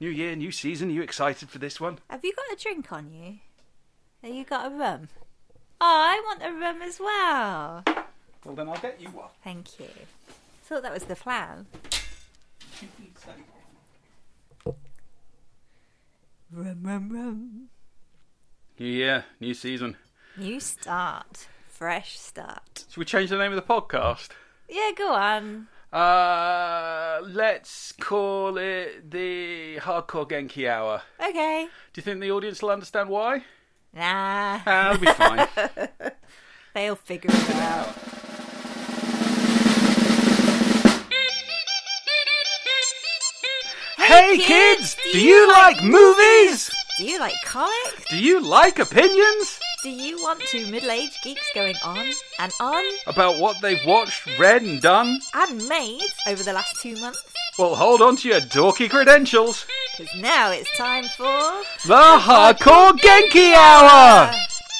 New year, new season. Are you excited for this one? Have you got a drink on you? Have you got a rum? Oh, I want a rum as well. Well, then I'll get you one. Thank you. Thought that was the plan. Rum, rum, rum. New year, new season. New start. Fresh start. Should we change the name of the podcast? Yeah, go on. Uh, let's call it the Hardcore Genki Hour. Okay. Do you think the audience will understand why? Nah. Ah, it'll be fine. They'll figure it out. hey kids, do you like movies? Do you like comics? Do you like opinions Do you want two middle-aged geeks going on and on about what they've watched, read, and done? and made over the last two months? Well, hold on to your dorky credentials. Because now it's time for The Hardcore Genki Hour!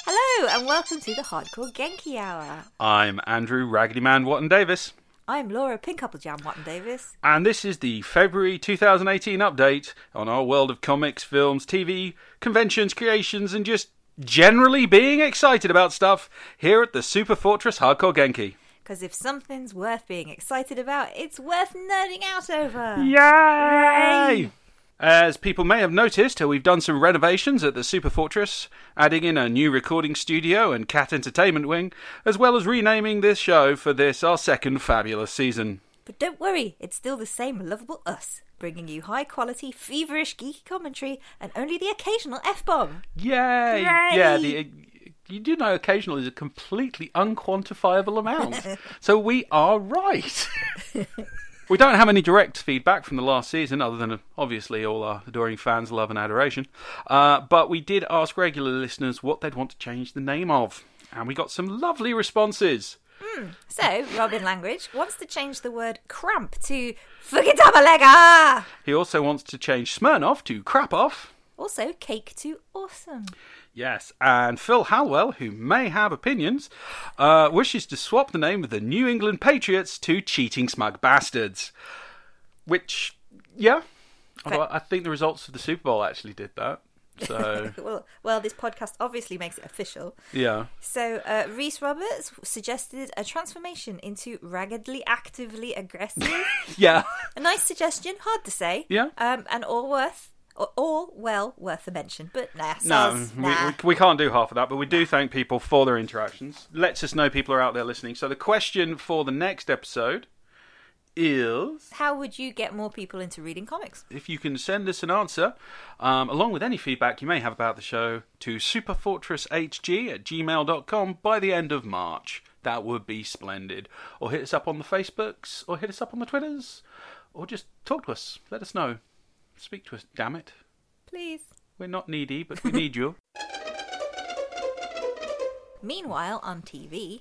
Hello and welcome to the Hardcore Genki Hour. I'm Andrew Raggedy Man Watton Davis, I'm Laura Pinkapplejam Watton Davis. and this is the February 2018 update on our world of comics, films, TV, conventions, creations, and just generally being excited about stuff here at the Super Fortress Hardcore Genki. Because if something's worth being excited about, it's worth nerding out over. Yay! As people may have noticed, uh, we've done some renovations at the Super Fortress, adding in a new recording studio and cat entertainment wing, as well as renaming this show for this, our second fabulous season. But don't worry, it's still the same lovable us, bringing you high quality, feverish, geeky commentary and only the occasional F bomb. Yay! Yay! Yeah, the, you do know occasional is a completely unquantifiable amount. so we are right. we don't have any direct feedback from the last season, other than obviously all our adoring fans' love and adoration. Uh, but we did ask regular listeners what they'd want to change the name of. And we got some lovely responses. So, Robin Langridge wants to change the word cramp to Fugitabalega! He also wants to change Smirnoff to Crap Off. Also, cake to awesome. Yes, and Phil Halwell, who may have opinions, uh, wishes to swap the name of the New England Patriots to Cheating Smug Bastards. Which, yeah, although I think the results of the Super Bowl actually did that. So, Well, well, this podcast obviously makes it official. yeah. So, uh, Reese Roberts suggested a transformation into raggedly actively aggressive. Yeah. a nice suggestion, hard to say. Yeah. Um, and all worth, or all well worth a mention. But nah, No, we, nah. we, we can't do half of that, but we do thank people for their interactions. Lets us know people are out there listening. So, the question for the next episode is How would you get more people into reading comics? if you can send us an answer, um, along with any feedback you may have about the show, to superfortresshg at gmail.com by the end of March. That would be splendid. Or hit us up on the Facebooks, or hit us up on the Twitters, or just talk to us. Let us know. Speak to us, damn it. Please. We're not needy, but we need you. Meanwhile, on TV,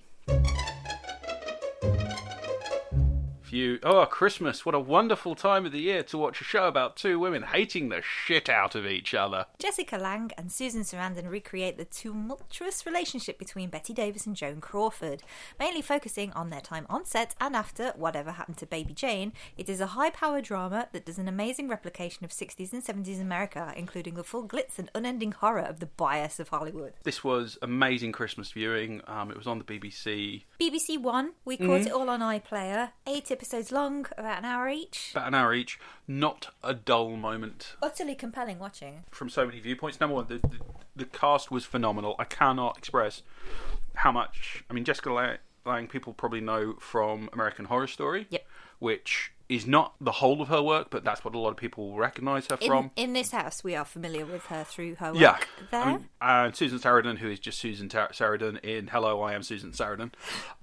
If you, oh, Christmas, what a wonderful time of the year to watch a show about two women hating the shit out of each other. Jessica Lange and Susan Sarandon recreate the tumultuous relationship between Bette Davis and Joan Crawford, mainly focusing on their time on set and after whatever happened to Baby Jane. It is a high power drama that does an amazing replication of 60s and 70s America, including the full glitz and unending horror of the bias of Hollywood. This was amazing Christmas viewing. Um, it was on the BBC BBC One, we caught it all on iPlayer, eight episodes long, about an hour each. about an hour each. Not a dull moment Utterly compelling watching. from so many viewpoints. Number one, the, the, the cast was phenomenal. I cannot express how much. I mean, Jessica Lange, Lange people probably know from American Horror Story, Yep. which is not the whole of her work, but that's what a lot of people will recognise her from. in this house, we are familiar with her through her work Yeah, there. I mean, and Susan Sarandon, who is just Susan Tar- Sarandon in Hello, I Am Susan Sarandon.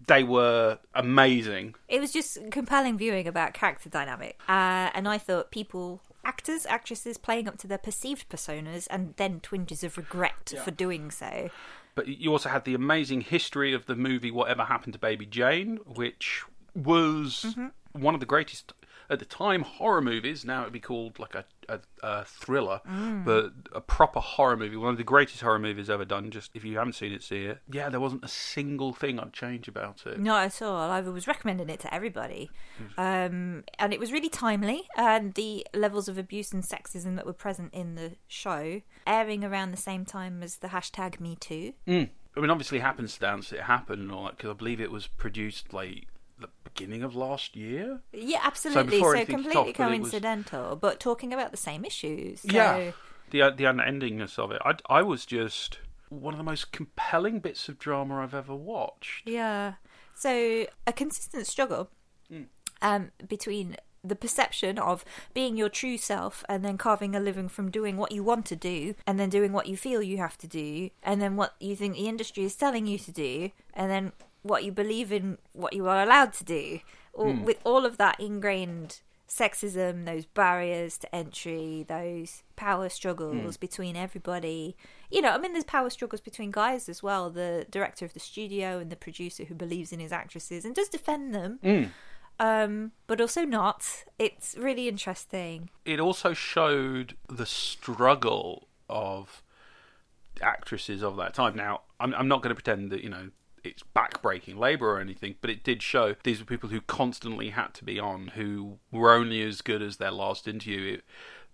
They were amazing. It was just compelling viewing about character dynamic. Uh, and I thought people, actors, actresses playing up to their perceived personas and then twinges of regret for doing so. But you also had the amazing history of the movie Whatever Happened to Baby Jane, which was one of the greatest at the time horror movies. Now it'd be called like a a, a thriller, Mm. but a proper horror movie. One of the greatest horror movies ever done. Just if you haven't seen it, see it. Yeah, there wasn't a single thing I'd change about it. Not at all. I was recommending it to everybody. Um, and it was really timely. And the levels of abuse and sexism that were present in the show, airing around the same time as the hashtag Me Too. Mm. I mean, obviously, happenstance it happened and all that because I believe it was produced like the beginning of last year. Yeah, absolutely. before So, completely off, but was- coincidental, but talking about the same issues. So, Yeah, the uh, the unendingness of it. I I was just one of the most compelling bits of drama I've ever watched. Yeah. So a consistent struggle um, between the perception of being your true self and then carving a living from doing what you want to do and then doing what you feel you have to do and then what you think the industry is telling you to do and then what you believe in what you are allowed to do all, hmm. with all of that ingrained sexism those barriers to entry those power struggles hmm. between everybody you know i mean there's power struggles between guys as well the director of the studio and the producer who believes in his actresses and does defend them hmm. um, but also not. It's really interesting. It also showed the struggle of actresses of that time. Now, I'm I'm not going to pretend that you know it's backbreaking labour or anything, but it did show these were people who constantly had to be on, who were only as good as their last interview. It,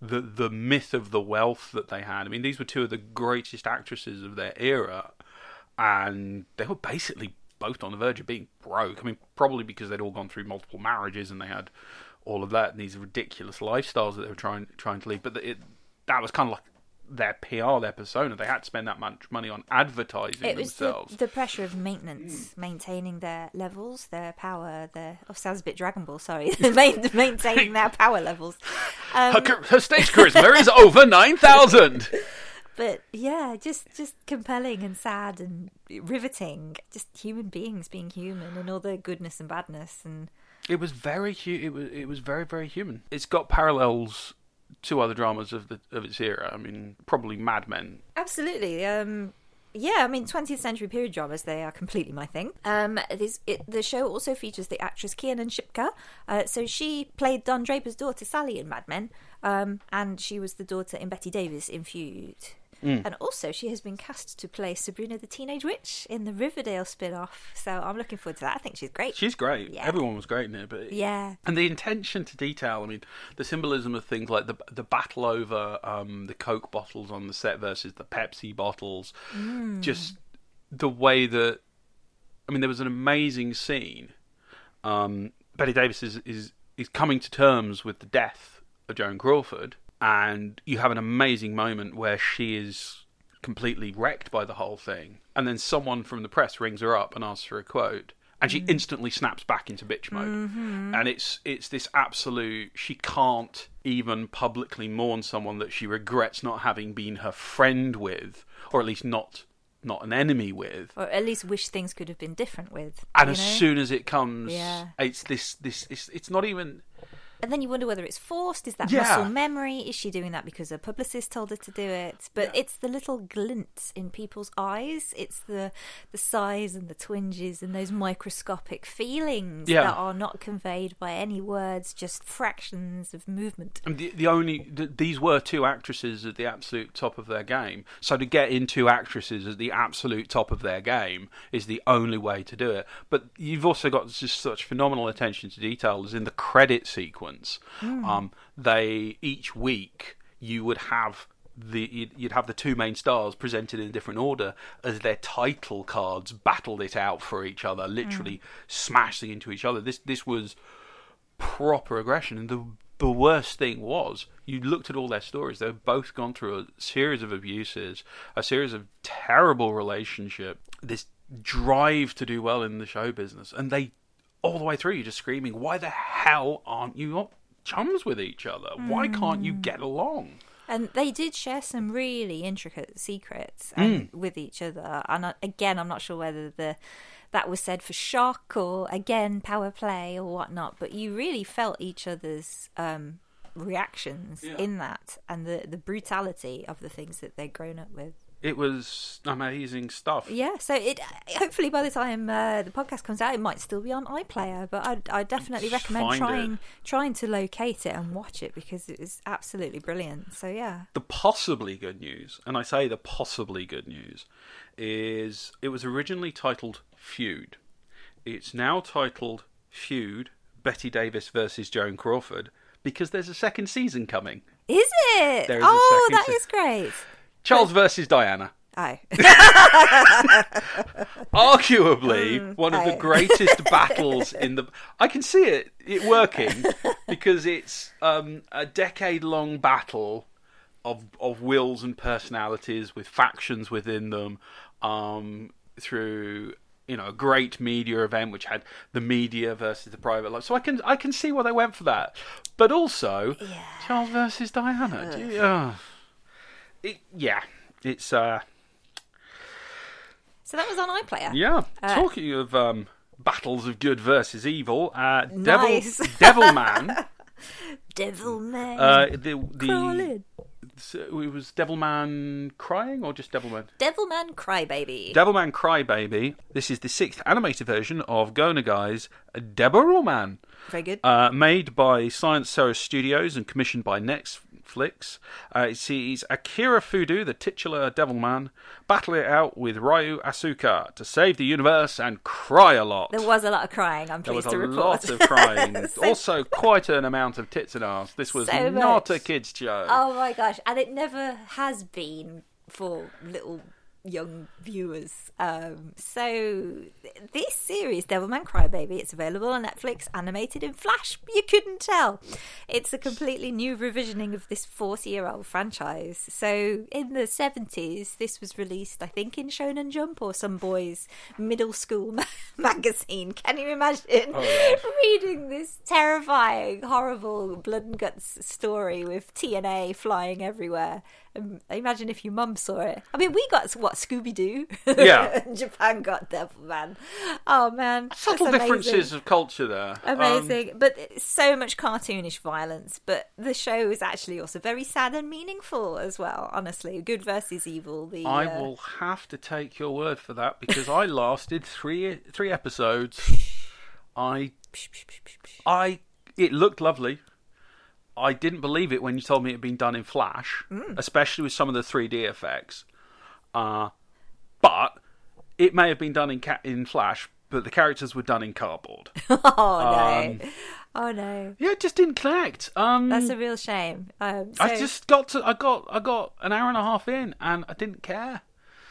the the myth of the wealth that they had. I mean, these were two of the greatest actresses of their era, and they were basically both on the verge of being broke. I mean, probably because they'd all gone through multiple marriages and they had all of that and these ridiculous lifestyles that they were trying trying to lead. But it, that was kind of like their PR, their persona. They had to spend that much money on advertising It was the, themselves. the pressure of maintenance, maintaining their levels, their power, their oh, sounds a bit Dragon Ball. Sorry, maintaining their power levels. Um, her, her stage charisma is over nine thousand. but yeah, just just compelling and sad and riveting. Just human beings being human and all the goodness and badness and It was very hu- it was it was very very human. It's got parallels to other dramas of the of its era. I mean, probably Mad Men. Absolutely. Um, yeah, I mean, 20th century period dramas, they are completely my thing. Um, this, it, the show also features the actress Kiernan Shipka. Uh, so she played Don Draper's daughter, Sally, in Mad Men. Um, and she was the daughter in Bette Davis in Feud. And also, she has been cast to play Sabrina the Teenage Witch in the Riverdale spin off. So I'm looking forward to that. I think she's great. She's great. Yeah. Everyone was great in it, but yeah. and the intention to detail. I mean, the symbolism of things like the the battle over um, the Coke bottles on the set versus the Pepsi bottles. Just the way that I mean, there was an amazing scene. Um, Bette Davis is, is is coming to terms with the death of Joan Crawford, and you have an amazing moment where she is completely wrecked by the whole thing, and then someone from the press rings her up and asks for a quote, and she mm-hmm. instantly snaps back into bitch mode, mm-hmm. and it's it's this absolute. She can't even publicly mourn someone that she regrets not having been her friend with, or at least not not an enemy with. Or at least wish things could have been different with. And as know? soon as it comes, Yeah. it's this this it's, it's not even And then you wonder whether it's forced. Is that Yeah. muscle memory? Is she doing that because her publicist told her to do it? But it's the little glints in people's eyes. It's the the sighs and the twinges and those microscopic feelings Yeah. that are not conveyed by any words, just fractions of movement. And the, the only th- these were two actresses at the absolute top of their game. So to get in two actresses at the absolute top of their game is the only way to do it. But you've also got just such phenomenal attention to detail as in the credit sequence. Um, they each week you would have the you'd, you'd have the two main stars presented in a different order as their title cards battled it out for each other, literally smashing into each other. This this was proper aggression. And the the worst thing was, you looked at all their stories. They've both gone through a series of abuses, a series of terrible relationship, this drive to do well in the show business, and they all the way through you're just screaming, "Why the hell aren't you not chums with each other? Why can't you get along?" And they did share some really intricate secrets and, Mm. with each other. And I, again, I'm not sure whether the that was said for shock or again power play or whatnot. But you really felt each other's um, reactions Yeah. in that and the the brutality of the things that they'd grown up with. It was amazing stuff. Yeah, so it hopefully by the time uh, the podcast comes out, it might still be on iPlayer. But I, I definitely Just recommend trying it. trying to locate it and watch it because it is absolutely brilliant. So yeah, The possibly good news, and I say the possibly good news, is it was originally titled Feud. It's now titled Feud Bette Davis versus Joan Crawford because there's a second season coming. is it? There is oh, that se- is great. Charles versus Diana. Oh, arguably one of the greatest battles in the. I can see it it working because it's um, a decade long battle of of wills and personalities with factions within them um, through you know a great media event which had the media versus the private life. So I can I can see why they went for that, but also Charles versus Diana. It, yeah, it's uh, so that was on iPlayer. yeah. Uh, Talking of um, battles of good versus evil, uh, Devil Man, Devil Man, uh, the the so it was Devilman crying or just Devilman? Devilman Crybaby. Devilman Crybaby. This is the sixth animated version of Go Guy's Deborah Man, Very good. uh, made by Science SARU Studios and commissioned by Netflix. Uh, it sees Akira Fudo, the titular Devilman, battle it out with Ryo Asuka to save the universe and cry a lot. there was a lot of crying. I'm There was pleased a to report. lot of crying. So- also, quite an amount of tits and ass. This was So not a kids' show. Oh my gosh! And it never has been for little young viewers. Um, so this series, Devilman Crybaby, it's available on Netflix, animated in Flash. You couldn't tell. It's a completely new revisioning of this forty-year-old franchise. So in the seventies, this was released, I think, in Shonen Jump or some boys' middle school ma- magazine. Can you imagine reading this terrifying, horrible blood and guts story with TNA flying everywhere? Um, imagine if your mum saw it. I mean, we got what Scooby Doo. Yeah. Japan got Devilman. Oh man, Subtle differences of culture there. Um, Amazing, but so much cartoonish violence. But the show is actually also very sad and meaningful as well. Honestly, good versus evil. The I uh, will have to take your word for that because I lasted three three episodes. I I it looked lovely. I didn't believe it when you told me it had been done in Flash, Mm. especially with some of the 3D effects. Uh, but it may have been done in ca- in Flash, but the characters were done in cardboard. oh no, Um, oh no, yeah, it just didn't connect. Um, that's a real shame. Um, I just got to I got I got an hour and a half in and I didn't care.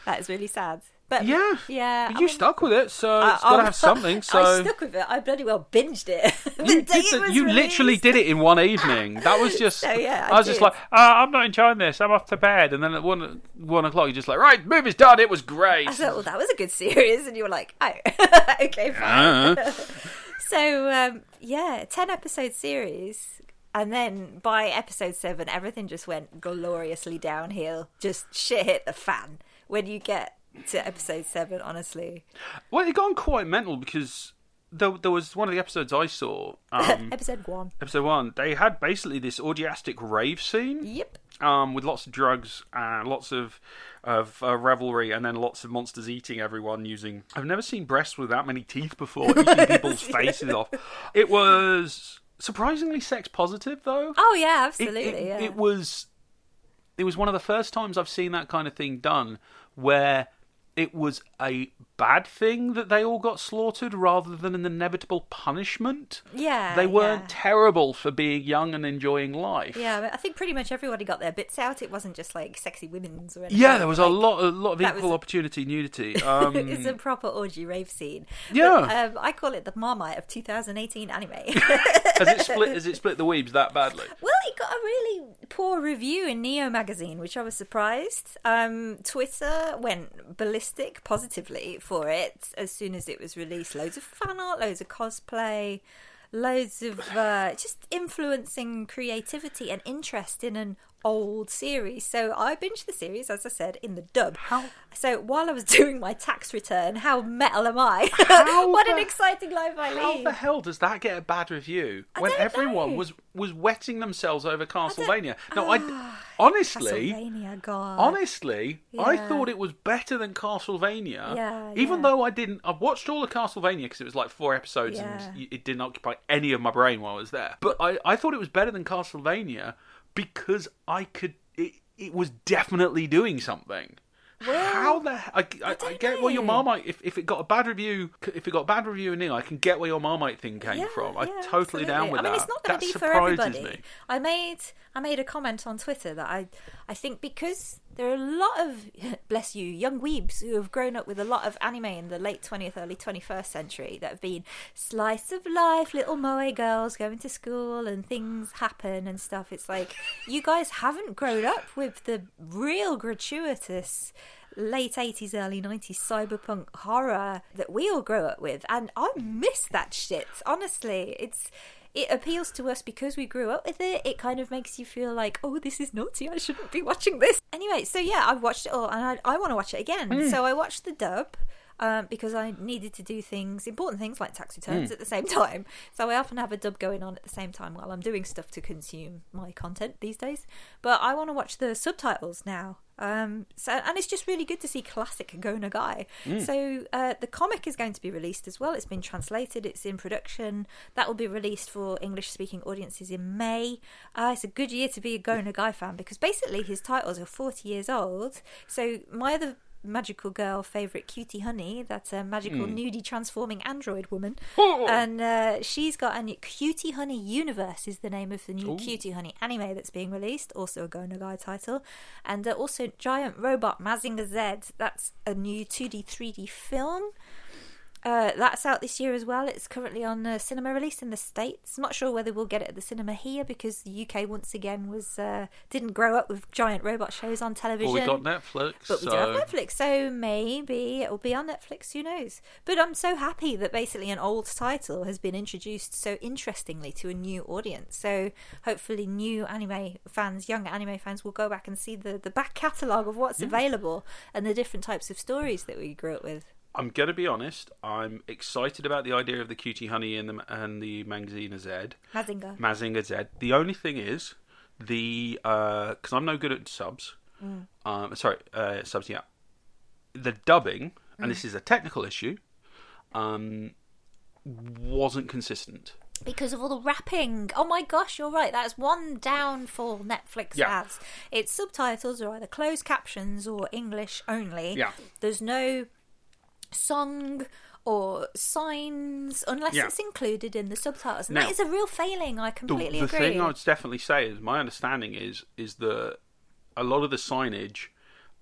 that is really sad. But Yeah, yeah, But I you mean, stuck with it, so I- it's got to have something. So I stuck with it. I bloody well binged it. you, did the- was you literally did it in one evening. That was just. So, yeah, I I was just like, uh, I'm not enjoying this. I'm off to bed. And then at one one o'clock, you're just like, right, movie's done. It was great. I thought, well, that was a good series, and you were like, oh, okay, fine. Uh, So um, yeah, ten episode series, and then by episode seven, everything just went gloriously downhill. Just shit hit the fan when you get to episode seven. Honestly, well, it gone quite mental because there, there was one of the episodes I saw. Um, episode one. episode one, they had basically this orgiastic rave scene. Yep. um, with lots of drugs and lots of of uh, revelry, and then lots of monsters eating everyone using. I've never seen breasts with that many teeth before, eating people's faces off. It was surprisingly sex positive, though. Oh yeah, It- absolutely. it, yeah. it was. It was one of the first times I've seen that kind of thing done, where it was a bad thing that they all got slaughtered rather than an inevitable punishment. yeah, They weren't yeah. terrible for being young and enjoying life. Yeah, I think pretty much everybody got their bits out. It wasn't just like sexy women's or anything. Yeah, there was a lot, a lot of equal was- opportunity nudity. Um, it's a proper orgy rave scene. But, Yeah. um, I call it the Marmite of 2018 anime. has it split? Has it split the weebs that badly? Well, it got a really poor review in Neo magazine, which I was surprised. Um, Twitter went ballistic positively for it as soon as it was released. Loads of fan art, loads of cosplay, loads of uh, just influencing creativity and interest in an old series. So I binged the series, as I said, in the dub. How- So while I was doing my tax return, how metal am I? How what an exciting life I lead! How the hell does that get a bad review when don't everyone know. was was wetting themselves over Castlevania? No, I ah, honestly, Castlevania, God. honestly, I thought it was better than Castlevania. Yeah, Even yeah. though I didn't, I've watched all of Castlevania because it was like four episodes Yeah. and it didn't occupy any of my brain while I was there. But I, I thought it was better than Castlevania because I could. It, it was definitely doing something. How the he- I, I, I, get where your. Marmite if, if it got a bad review if it got a bad review in England I can get where your Marmite thing came Yeah, from I'm yeah, totally down absolutely. with I mean, it's not going to be for everybody. me I made I made a comment on Twitter that I I think because there are a lot of bless you young weebs who have grown up with a lot of anime in the late twentieth, early twenty first century that have been slice of life, little moe girls going to school and things happen and stuff. It's like you guys haven't grown up with the real gratuitous late 80s early 90s cyberpunk horror that we all grew up with and i miss that shit honestly. It's it appeals to us because we grew up with it. It kind of makes you feel like oh this is naughty. I shouldn't be watching this. Anyway so yeah i've watched it all and i, I want to watch it again. Mm. So i watched the dub um, because I needed to do things, important things like tax returns at the same time. So I often have a dub going on at the same time while I'm doing stuff to consume my content these days. But I want to watch the subtitles now. Um, so and it's just really good to see classic Go Nagai. So uh, the comic is going to be released as well. It's been translated. It's in production. That will be released for English-speaking audiences in May. Uh, it's a good year to be a Go Nagai fan because basically his titles are 40 years old. So my other magical girl favorite cutie honey that's a magical nudie transforming android woman. Oh. and uh, she's got a new cutie honey universe is the name of the new cutie honey anime that's being released also a go Nagai title. And uh, also giant robot mazinger z that's a new 2d 3d film uh, that's out this year as well. It's currently on uh, cinema release in the states. Not sure whether we'll get it at the cinema here because the UK once again was uh, didn't grow up with giant robot shows on television. well we got Netflix But we so do have Netflix, so maybe it will be on Netflix. Who knows? But I'm so happy that basically an old title has been introduced so interestingly to a new audience. So hopefully, new anime fans, young anime fans, will go back and see the the back catalogue of what's available and the different types of stories that we grew up with. I'm gonna be honest. I'm excited about the idea of the cutie honey and the and the Mangzina Z, Mazinger. Mazinger Z. The only thing is the because I'm no good at subs. Mm. Um, sorry, uh, subs. Yeah, the dubbing, and Mm. this is a technical issue, um, wasn't consistent. Because of all the rapping. Oh my gosh, you're right. That's one downfall Netflix Yeah. has. Its subtitles are either closed captions or English only. Yeah. There's no song or signs unless Yeah. it's included in the subtitles. And Now- that is a real failing. I The, completely the agree. thing I would definitely say is my understanding is is that a lot of the signage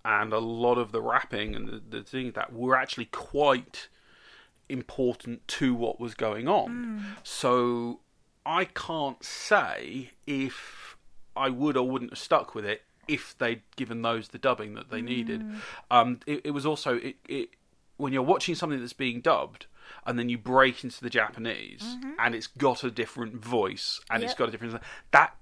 and a lot of the rapping and the, the thing that were actually quite important to what was going on. So I can't say if I would or wouldn't have stuck with it if they'd given those the dubbing that they needed. Um, it, it was also it, it when you're watching something that's being dubbed and then you break into the Japanese and it's got a different voice and it's got a different that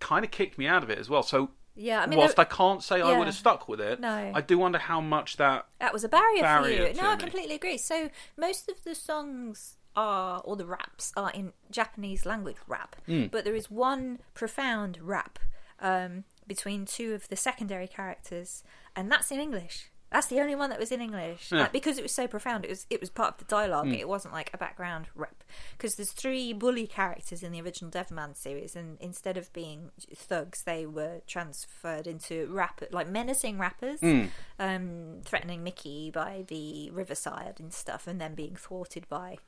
kind of kicked me out of it as well. So Yeah, I mean, whilst there- I can't say I would have stuck with it, No. I do wonder how much that That was a barrier, barrier for you. No, I me. completely agree. So most of the songs are, or the raps are in Japanese language rap, Hmm. but there is one profound rap um, between two of the secondary characters, and that's in English. That's the only one that was in English, Yeah. Like, because it was so profound. It was it was part of the dialogue. It wasn't like a background rap. Because there's three bully characters in the original Devilman series, and instead of being thugs, they were transferred into rap like menacing rappers Hmm. um, threatening Mickey by the riverside and stuff, and then being thwarted by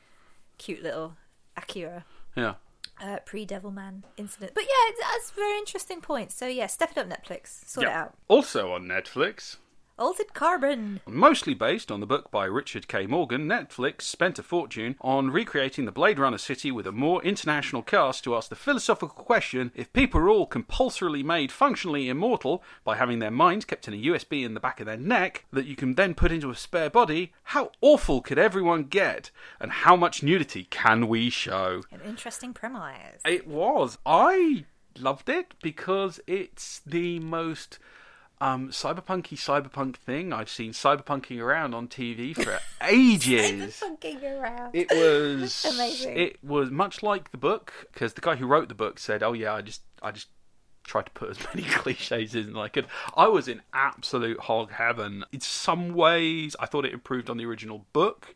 cute little Akira yeah. uh, pre Devilman incident. But yeah, that's a very interesting point. So yeah, step it up, Netflix, sort it out. Also on Netflix, Altered Carbon. Mostly based on the book by Richard K. Morgan, Netflix spent a fortune on recreating the Blade Runner city with a more international cast to ask the philosophical question if people are all compulsorily made functionally immortal by having their minds kept in a USB in the back of their neck that you can then put into a spare body, how awful could everyone get? And how much nudity can we show? An interesting premise. It was. I loved it because it's the most um, cyberpunky cyberpunk thing I've seen cyberpunking around on TV for ages. Fucking around. It was Amazing. It was much like the book because the guy who wrote the book said, "Oh yeah, I just I just tried to put as many cliches in as I could. I was in absolute hog heaven. In some ways, I thought it improved on the original book.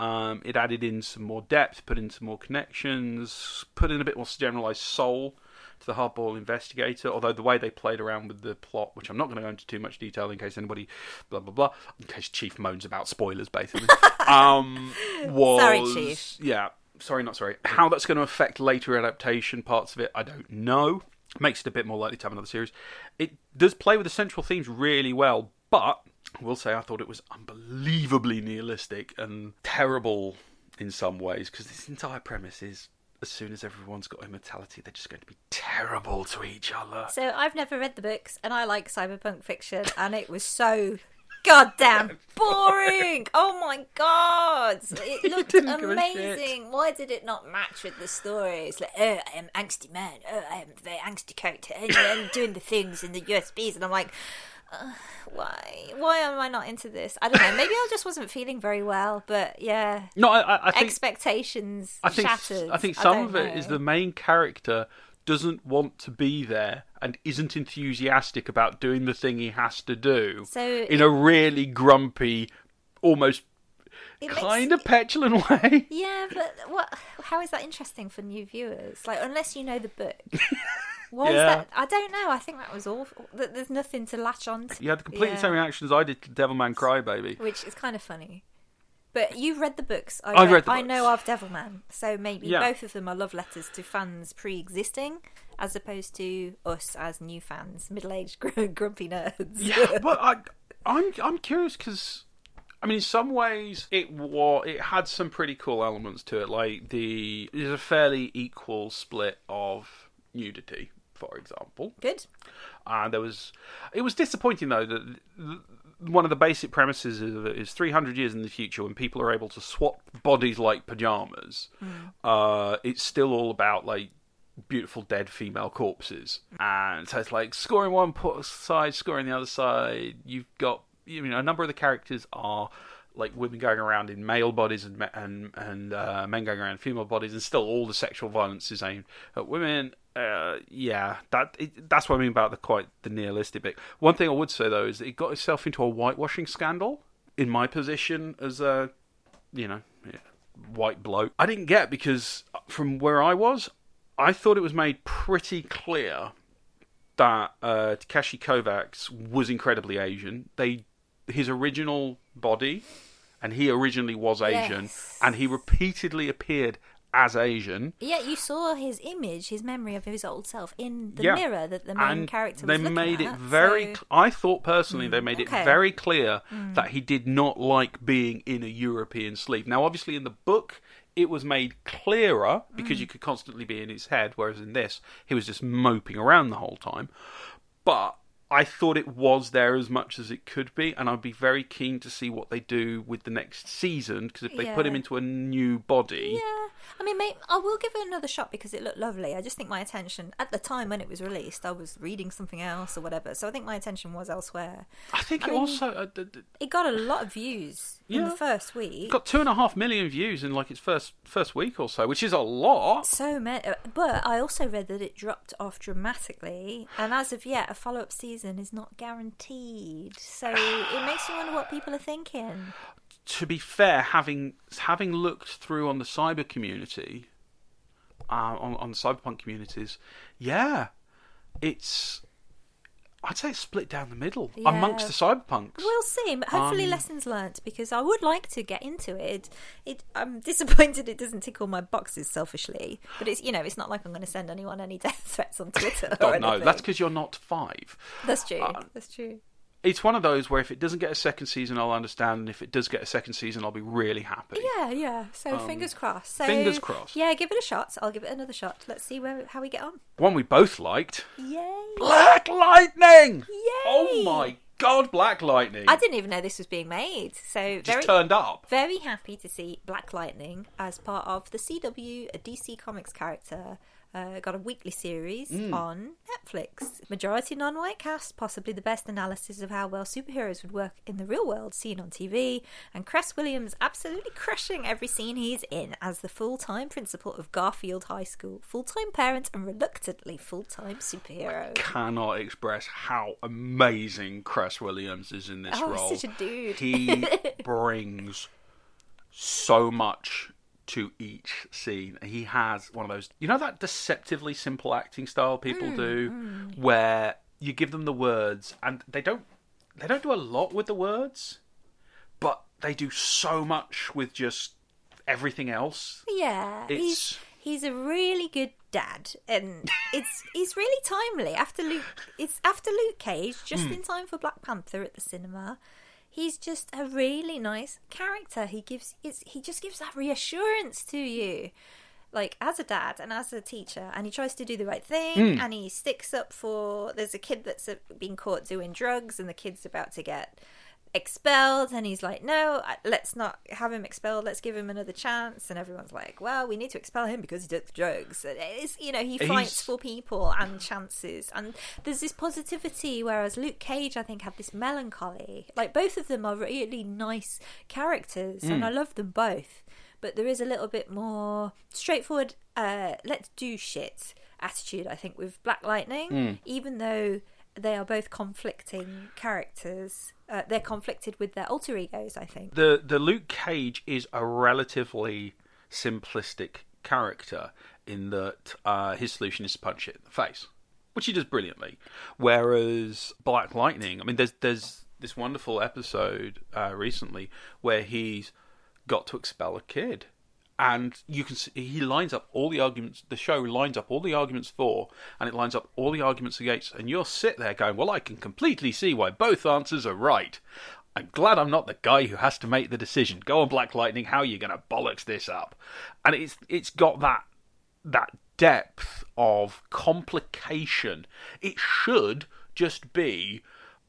Um, it added in some more depth, put in some more connections, put in a bit more generalized soul to the hardball investigator. Although the way they played around with the plot, which I'm not going to go into too much detail in case anybody, blah blah blah, in case Chief moans about spoilers, basically. um, was Sorry, Chief. yeah, sorry, not sorry. How that's going to affect later adaptation parts of it, I don't know. Makes it a bit more likely to have another series. It does play with the central themes really well, but I will say I thought it was unbelievably nihilistic and terrible in some ways because this entire premise is as soon as everyone's got immortality, they're just going to be terrible to each other. So I've never read the books, and I like cyberpunk fiction, and it was so goddamn boring. Oh my god, it looked didn't give a amazing. Why did it not match with the story? It's like, oh, I am angsty man. Oh, I am very angsty character, and I'm doing the things in the USBs, and I'm like. Uh, why? Why am I not into this? I don't know. Maybe I just wasn't feeling very well. But yeah, No, I, I- I think expectations I think shattered. I think some don't of it is know. the main character doesn't want to be there and isn't enthusiastic about doing the thing he has to do So in a really grumpy, almost It makes- kind of petulant way. Yeah, but what? How is that interesting for new viewers? Like, unless you know the book. What is Yeah. that? I don't know. I think that was awful. There's nothing to latch on to. You had the completely Yeah. same reactions I did to Devilman Crybaby. Which is kind of funny. But you've read the books. I I've read the I books. know of Devilman, so maybe Yeah. both of them are love letters to fans pre-existing, as opposed to us as new fans, middle-aged gr- grumpy nerds. Yeah, but I, I'm I'm curious because I mean, in some ways, it was it had some pretty cool elements to it. Like the there's a fairly equal split of nudity, for example. Good. And there was, it was disappointing though that th- one of the basic premises is, is 300 years in the future when people are able to swap bodies like pajamas. Uh, it's still all about like beautiful dead female corpses, and so it's like scoring one side, scoring the other side. You've got you know a number of the characters are like women going around in male bodies and and and uh, men going around in female bodies, and still all the sexual violence is aimed at women. Uh, yeah, that it, that's what I mean about the quite the nihilistic bit. One thing I would say though is that it got itself into a whitewashing scandal. In my position as a, you know, yeah, white bloke, I didn't get because from where I was, I thought it was made pretty clear that uh, Takeshi Kovacs was incredibly Asian. They his original body, and he originally was Asian, Yes. and he repeatedly appeared as Asian. Yeah, you saw his image, his memory of his old self in the Yeah. mirror that the main and character they was looking made at. it very. so- I thought personally they mm, made okay. it very clear mm. that he did not like being in a European sleeve. Now, obviously, in the book. It was made clearer because mm. you could constantly be in his head, whereas in this, he was just moping around the whole time. But I thought it was there as much as it could be, and I'd be very keen to see what they do with the next season because if they put him into a new body, Yeah, I mean, may I will give it another shot because it looked lovely. I just think my attention at the time when it was released, I was reading something else or whatever, so I think my attention was elsewhere. I think I it mean- also uh, d- d- It got a lot of views in the first week. got two and a half million views in like its first first week or so, which is a lot. so many, but I also read that it dropped off dramatically, and as of yet, a follow-up season is not guaranteed. So it makes you wonder what people are thinking. to be fair, having having looked through on the cyber community, uh, on on the cyberpunk communities, yeah, it's I'd say split down the middle Yeah. amongst the cyberpunks. We'll see. But hopefully, Um, lessons learnt because I would like to get into it. It I'm disappointed it doesn't tick all my boxes selfishly. But it's you know it's not like I'm going to send anyone any death threats on Twitter. oh or no, that's because you're not five. that's true. uh, that's true. It's one of those where if it doesn't get a second season, I'll understand, and if it does get a second season, I'll be really happy. Yeah, yeah. So fingers crossed. So, um, fingers crossed. Yeah, give it a shot. I'll give it another shot. Let's see where how we get on. One we both liked, Yay! Black Lightning. Yay! Oh my god, Black Lightning! I didn't even know this was being made. So just very turned up. very happy to see Black Lightning as part of the CW, a DC Comics character uh, got a weekly series Mm. on Netflix. Majority non white cast, possibly the best analysis of how well superheroes would work in the real world seen on TV, and Cress Williams absolutely crushing every scene he's in as the full time principal of Garfield High School, full time parent, and reluctantly full time superhero. Cannot express how amazing Cress Williams is in this Oh, role. such a dude. He brings so much to each scene. He has one of those, you know, that deceptively simple acting style people Hmm, do, where you give them the words and they don't, they don't do a lot with the words, but they do so much with just everything else. Yeah, he's It's- he's a really good dad, and it's he's really timely. After Luke, it's after Luke Cage, just in time for Black Panther at the cinema. He's just a really nice character. He gives it's he just gives that reassurance to you, like as a dad and as a teacher, and he tries to do the right thing, and he sticks up for. There's a kid that's uh, been caught doing drugs, and the kid's about to get expelled and he's like no let's not have him expelled. Let's give him another chance. And everyone's like well we need to expel him because he took the drugs. And it's you know he He's- fights for people and chances. And there's this positivity whereas luke cage i think had this melancholy. Like both of them are really nice characters and i love them both. But there is a little bit more straightforward uh let's do shit attitude i think with black lightning even though they are both conflicting characters. Uh, they're conflicted with their alter egos, I think. the the Luke Cage is a relatively simplistic character in that uh, his solution is to punch it in the face, which he does brilliantly. Whereas Black Lightning, I mean, there's there's this wonderful episode uh, recently where he's got to expel a kid. And you can see he lines up all the arguments. The show lines up all the arguments for, and it lines up all the arguments against. And you'll sit there going, "Well, I can completely see why both answers are right." I'm glad I'm not the guy who has to make the decision. Go on, Black Lightning. How are you going to bollocks this up? And it's it's got that that depth of complication. It should just be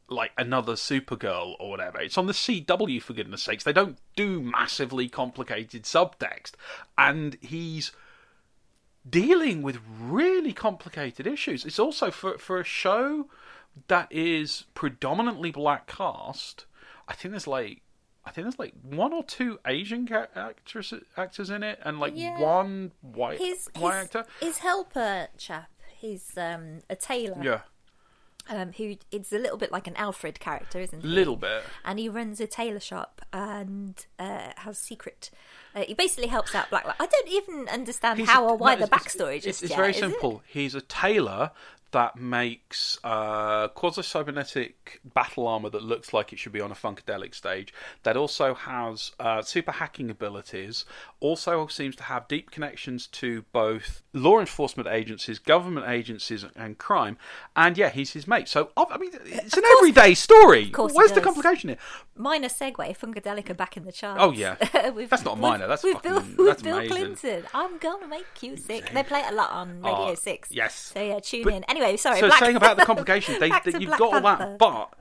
like another Supergirl or whatever. It's on the CW for goodness sakes. They don't do massively complicated subtext, and he's dealing with really complicated issues. It's also for for a show that is predominantly black cast. I think there's like I think there's like one or two Asian ca- actors actors in it, and like Yeah. one white His white his, actor. his helper chap, he's um, a tailor. Yeah, Um, who it's a little bit like an Alfred character, isn't he? little bit. And he runs a tailor shop and uh, has secret. Uh, he basically helps out Black. I don't even understand He's how a- or why no, the backstory It's, just it's yet, very is it? simple. He's a tailor that makes uh, quasi-cybernetic battle armor that looks like it should be on a funkadelic stage. That also has uh, super hacking abilities. Also seems to have deep connections to both law enforcement agencies, government agencies, and crime. And yeah, he's his mate. So I mean, it's an everyday story. course he Where's the complication here? Minor segue, Funkadelic are back in the charts. Oh, yeah. That's not minor, that's with fucking- Bill, that's with Bill amazing. Clinton. I'm gonna make you sick. They play it a lot on Radio Six. yes. So yeah, tune But- in. Anyway, sorry. So Black- saying about the complication, they, to you've Black got all that, but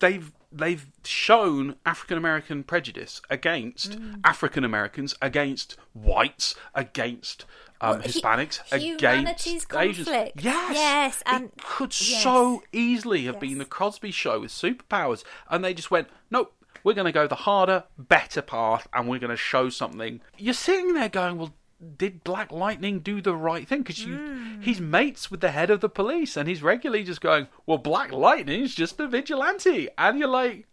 they've they've shown African American prejudice against Mm. African Americans, against whites, against um, Well, Hispanics, humanity's against Asians. Yes, Yes, and- it could yes. so easily have been the Cosby Show with superpowers, and they just went nope. We're going to go the harder, better path, and we're going to show something. You're sitting there going, "Well, did Black Lightning do the right thing? Because Hmm. he's mates with the head of the police, and he's regularly just going, "Well, Black Lightning's just a vigilante," and you're like,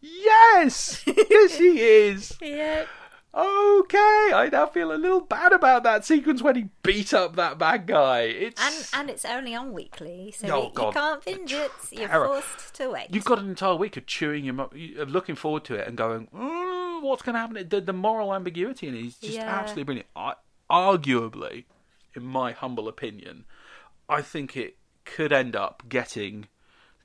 "Yes, yes, he is." Yeah. Okay, I now feel a little bad about that sequence when he beat up that bad guy. It's And and it's only on weekly, so Oh, you, you can't binge it. You're forced to wait. You've got an entire week of chewing him up, of looking forward to it, and going, "Mm, "What's going to happen?" The, the moral ambiguity in it is just Yeah. absolutely brilliant. I, arguably, in my humble opinion, I think it could end up getting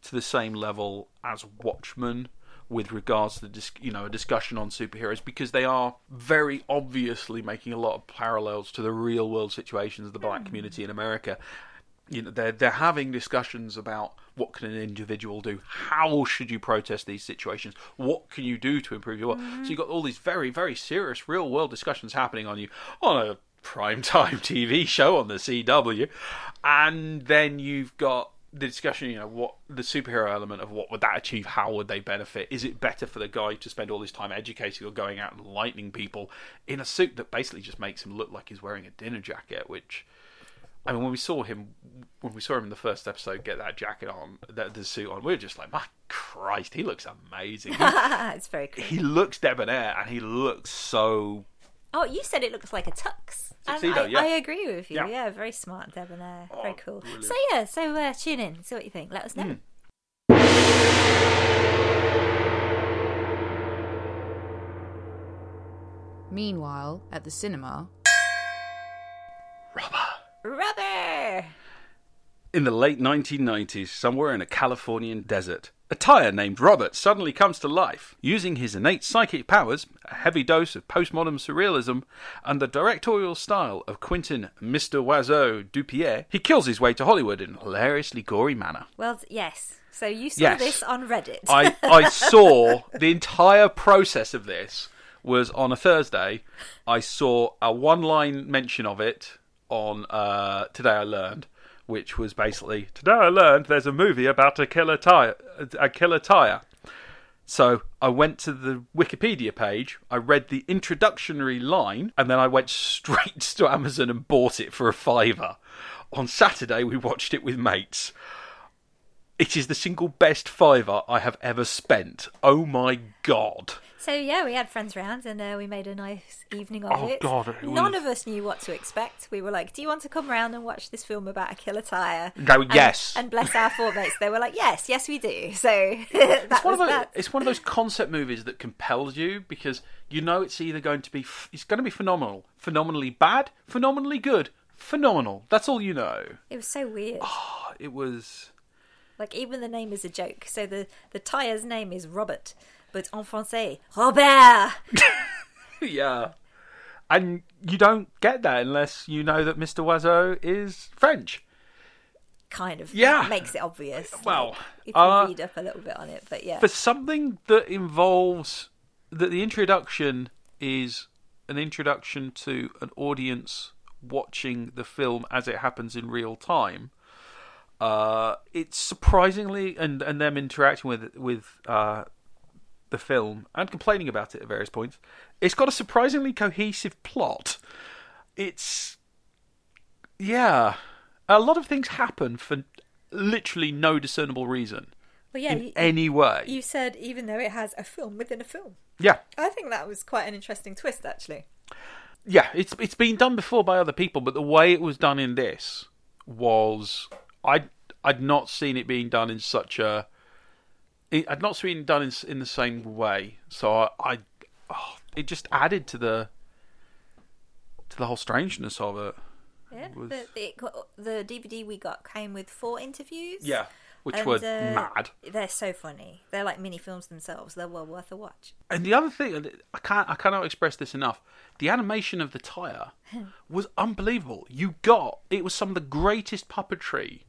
to the same level as Watchmen with regards to the dis- you know a discussion on superheroes because they are very obviously making a lot of parallels to the real world situations of the black hmm. community in America. You know, they're they're having discussions about what can an individual do, how should you protest these situations, what can you do to improve your world. So hmm. you've got all these very very serious real world discussions happening on you on a prime time TV show on the CW, and then you've got the discussion. You know, what the superhero element of what would that achieve? How would they benefit? Is it better for the guy to spend all his time educating or going out and lightning people in a suit that basically just makes him look like he's wearing a dinner jacket? Which I mean, when we saw him, when we saw him in the first episode get that jacket on, that the suit on, we were just like, my Christ, he looks amazing. He, it's very cool. he looks debonair, and he looks so. Oh, you said it looks like a tux. And Tuxedo, I, yeah. I agree with you. Yeah. Yeah, very smart, debonair. Oh, very cool. brilliant. So yeah, so uh, tune in, see what you think. Let us know. Hmm. Meanwhile, at the cinema, Rubber. Rubber. In the late 1990s, somewhere in a Californian desert, a tire named Robert suddenly comes to life. Using his innate psychic powers, a heavy dose of postmodern surrealism, and the directorial style of Quentin Mr. Oizo Dupieux, he kills his way to Hollywood in a hilariously gory manner. Well, yes. So you saw Yes. this on Reddit. I, I saw the entire process of this was on a Thursday. I saw a one line mention of it on uh, Today I Learned, which was basically Today I Learned there's a movie about a killer tire. A killer tire. So I went to the Wikipedia page, I read the introductory line, and then I went straight to Amazon and bought it for a fiver. On Saturday, we watched it with mates. It is the single best fiver I have ever spent. Oh my god. So yeah, we had friends round and uh, we made a nice evening of Oh, it. God, it None was- of us knew what to expect. We were like, "Do you want to come round and watch this film about a killer tire?" No, And- yes. And bless our four mates, they were like, "Yes, yes, we do." So It's one, those, it's one of those concept movies that compels you because you know it's either going to be f- it's going to be phenomenal, phenomenally bad, phenomenally good, phenomenal. That's all you know. It was so weird. Oh, it was Like even the name is a joke. So the the tire's name is Robert, but en français, Robert. yeah. And you don't get that unless you know that Mr. Oizo is French. Kind of Yeah. makes it obvious. Well, like, if you uh, read up a little bit on it, but yeah, for something that involves that the introduction is an introduction to an audience watching the film as it happens in real time. Uh, it's surprisingly and and them interacting with with uh, the film and complaining about it at various points. It's got a surprisingly cohesive plot. It's yeah, a lot of things happen for literally no discernible reason well, yeah. in You, any way. you said even though it has a film within a film. yeah, I think that was quite an interesting twist, actually. yeah, it's it's been done before by other people, but the way it was done in this was I I'd not seen it being done in such a it, I'd not been done in in the same way. So I, I oh, it just added to the to the whole strangeness of it. Yeah, was- the, the, the DVD we got came with four interviews. Yeah, which and, were uh, mad. They're so funny. They're like mini films themselves. They're well worth a watch. And the other thing, I can't, I cannot express this enough. The animation of the tire was unbelievable. You got it was some of the greatest puppetry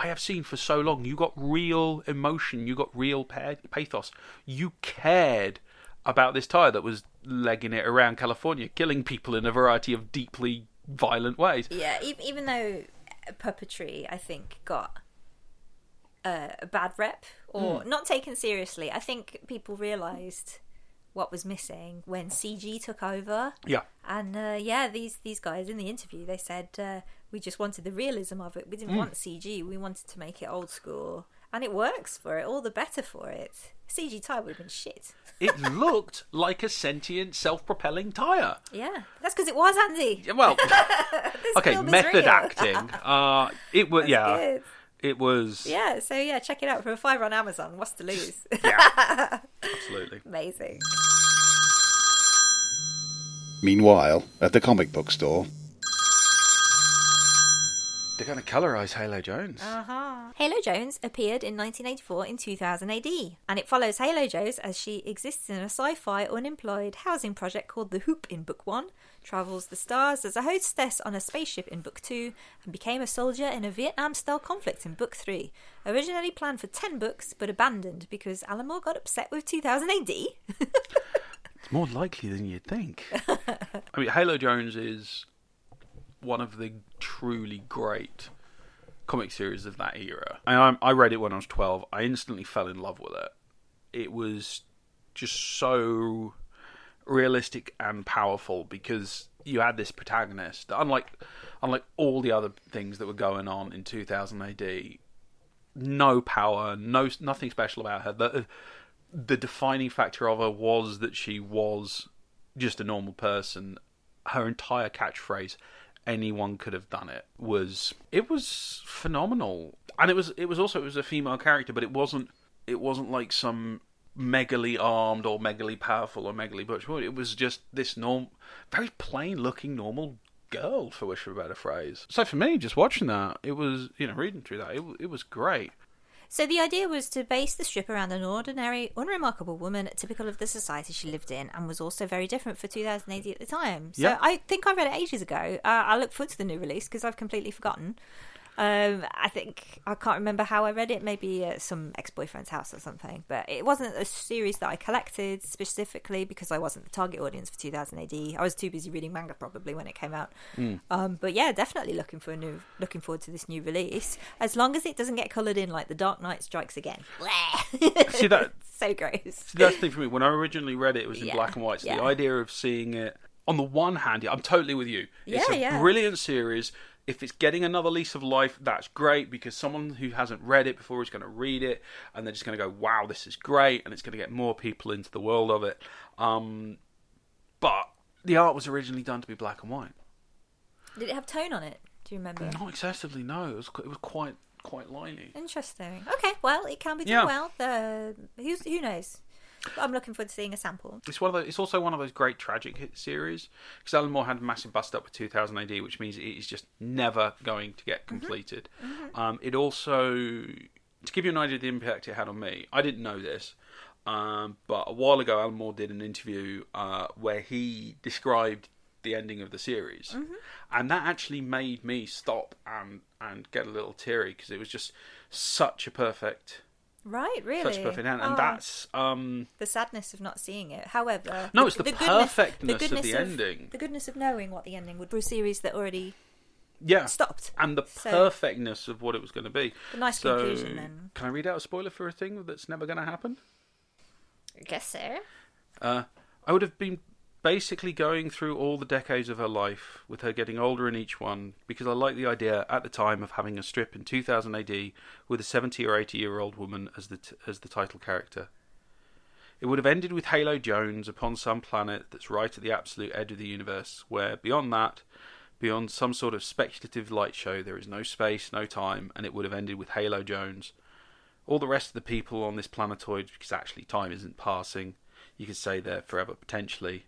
I have seen for so long. You got real emotion. You got real pathos. You cared about this tire that was legging it around California, killing people in a variety of deeply violent ways. Yeah, even, though puppetry, I think, got a bad rep or not taken seriously, I think people realised what was missing when CG took over. Yeah. And uh, yeah, these these guys in the interview they said uh, we just wanted the realism of it. We didn't want CG. We wanted to make it old school, and it works for it. All the better for it. CG tie would have been shit. It looked like a sentient, self-propelling tire. Yeah, that's because it was Andy. Well, okay, method acting. Uh, it was yeah. good. It was Yeah, so yeah, check it out for a fiver on Amazon. What's to lose? yeah, absolutely. Amazing. Meanwhile, at the comic book store, They're going to colorise Halo Jones. Uh-huh. Halo Jones appeared in 1984 in 2000 AD, and it follows Halo Jones as she exists in a sci-fi unemployed housing project called The Hoop in Book 1, travels the stars as a hostess on a spaceship in Book 2, and became a soldier in a Vietnam-style conflict in Book 3. Originally planned for 10 books, but abandoned because Alan Moore got upset with 2000 AD. It's more likely than you'd think. I mean, Halo Jones is one of the truly great comic series of that era. I, I read it when I was 12. I instantly fell in love with it. It was just so realistic and powerful because you had this protagonist that unlike unlike all the other things that were going on in 2000 AD no power no nothing special about her the the defining factor of her was that she was just a normal person her entire catchphrase anyone could have done it was it was phenomenal. And it was it was also it was a female character but it wasn't it wasn't like some megally armed or megally powerful or megally butch it was just this norm very plain looking normal girl for wish of a better phrase. So for me just watching that it was you know reading through that it, it was great So the idea was to base the strip around an ordinary, unremarkable woman, typical of the society she lived in, and was also very different for 2000 AD at the time. So Yeah. I think I read it ages ago. Uh, I look forward to the new release because I've completely forgotten. Um, I think I can't remember how I read it. Maybe at some ex-boyfriend's house or something. But it wasn't a series that I collected specifically because I wasn't the target audience for 2000 AD. I was too busy reading manga probably when it came out. Um, but yeah, definitely looking for a new, looking forward to this new release. As long as it doesn't get coloured in like The Dark Knight Strikes Again. See that- so gross. See, that's the thing for me. When I originally read it, it was in Yeah, black and white. So the idea of seeing it on the one hand, yeah, I'm totally with you. it's Yeah, a yeah. brilliant series. If it's getting another lease of life, that's great because someone who hasn't read it before is going to read it and they're just going to go, "Wow, this is great!" and it's going to get more people into the world of it. Um, but the art was originally done to be black and white. Did it have tone on it? Do you remember? Not excessively, no. It was it was quite quite liney. Interesting. Okay, well, it can be done Yeah. well. The who's who knows? But I'm looking forward to seeing a sample. It's one of those, It's also one of those great tragic hit series because Alan Moore had a massive bust up with 2000 AD, which means it is just never going to get completed. Um, it also, to give you an idea of the impact it had on me, I didn't know this, um, but a while ago Alan Moore did an interview uh, where he described the ending of the series, and that actually made me stop and and get a little teary because it was just such a perfect. Right, really. Such a perfect end, and Oh, that's um, the sadness of not seeing it. However, No, it's the perfectness of goodness the ending. the goodness of knowing what the ending would be for a series that already yeah stopped. and the So- perfectness of what it was going to be. The nice So, conclusion, then. Can I read out a spoiler for a thing that's never going to happen? I guess so. Uh, I would have been basically going through all the decades of her life, with her getting older in each one, because I liked the idea at the time of having a strip in 2000 AD with a 70 or 80 year old woman as the t- as the title character. It would have ended with Halo Jones upon some planet that's right at the absolute edge of the universe, where beyond that, beyond some sort of speculative light show, there is no space, no time, and it would have ended with Halo Jones. All the rest of the people on this planetoid, because actually time isn't passing, you could say they're forever potentially.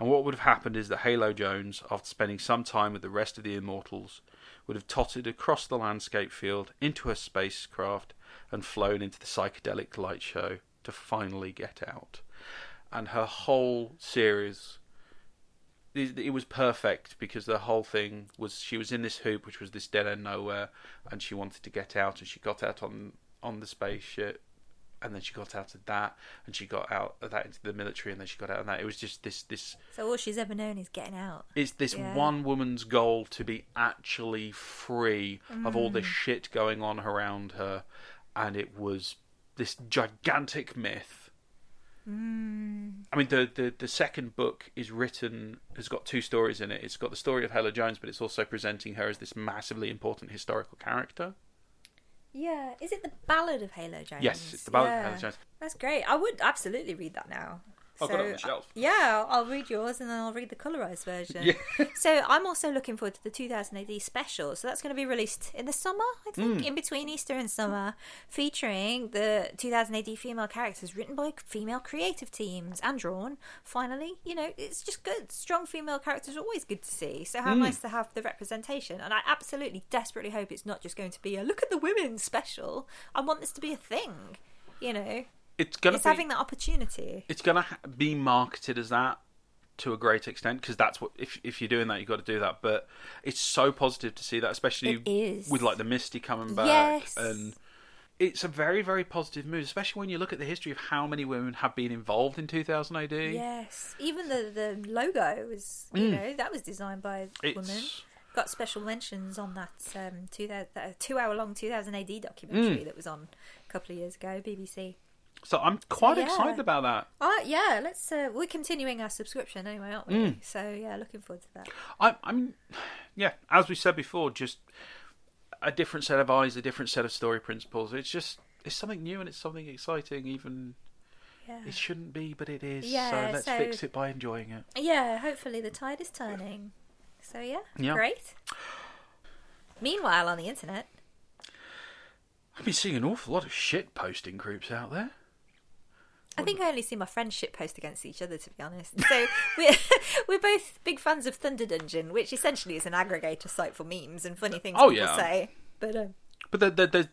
And what would have happened is that Halo Jones, after spending some time with the rest of the immortals, would have tottered across the landscape field into her spacecraft and flown into the psychedelic light show to finally get out. And her whole series it, was perfect because the whole thing was she was in this hoop which was this dead end nowhere and she wanted to get out and she got out on on the spaceship and then she got out of that and she got out of that into the military and then she got out of that it was just this this So all she's ever known is getting out. it's this Yeah. one woman's goal to be actually free of all Mm. this shit going on around her and it was this gigantic myth Mm. I mean, the, the the second book is written has got two stories in it. It's got the story of Halo Jones, but it's also presenting her as this massively important historical character. Yeah, is it the Ballad of Halo Jones? Yes, it's the Ballad of. Halo Jones. That's great. I would absolutely read that now. I've got it on the shelf. Yeah, I'll read yours and then I'll read the colorized version. Yeah. so I'm also looking forward to the 2000 AD special. So that's going to be released in the summer, I think, Hmm. in between Easter and summer, featuring the 2000 AD female characters written by female creative teams and drawn. Finally, you know, it's just good. Strong female characters are always good to see. So how nice to have the representation. And I absolutely, desperately hope it's not just going to be a look at the women special. I want this to be a thing. You know, It's gonna it's be having that opportunity. it's gonna ha- be marketed as that to a great extent because that's what if if you're doing that you've got to do that. But it's so positive to see that, especially with like the Misty coming back Yes. and. It's a very, very positive move, especially when you look at the history of how many women have been involved in 2000 AD. Yes, even the the logo was you know that was designed by a woman. Got special mentions on that um, two, that two hour long 2000 AD documentary Mm. that was on a couple of years ago, BBC. So I'm quite yeah. excited about that. Oh yeah, let's. Uh, we're continuing our subscription anyway, aren't we? Mm. So yeah, looking forward to that. I, I'm, yeah, as we said before, just a different set of eyes, a different set of story principles. It's just it's something new and it's something exciting. Even Yeah. it shouldn't be, but it is. Yeah, so let's so- fix it by enjoying it. Yeah, hopefully the tide is turning. So yeah, Yeah. great. Meanwhile, on the internet, I've been seeing an awful lot of shit posting groups out there. I think I only see my friendship post against each other, to be honest. So we're we're both big fans of Thunder Dungeon, which essentially is an aggregator site for memes and funny things Oh, people yeah. say. But um, But there, there, there's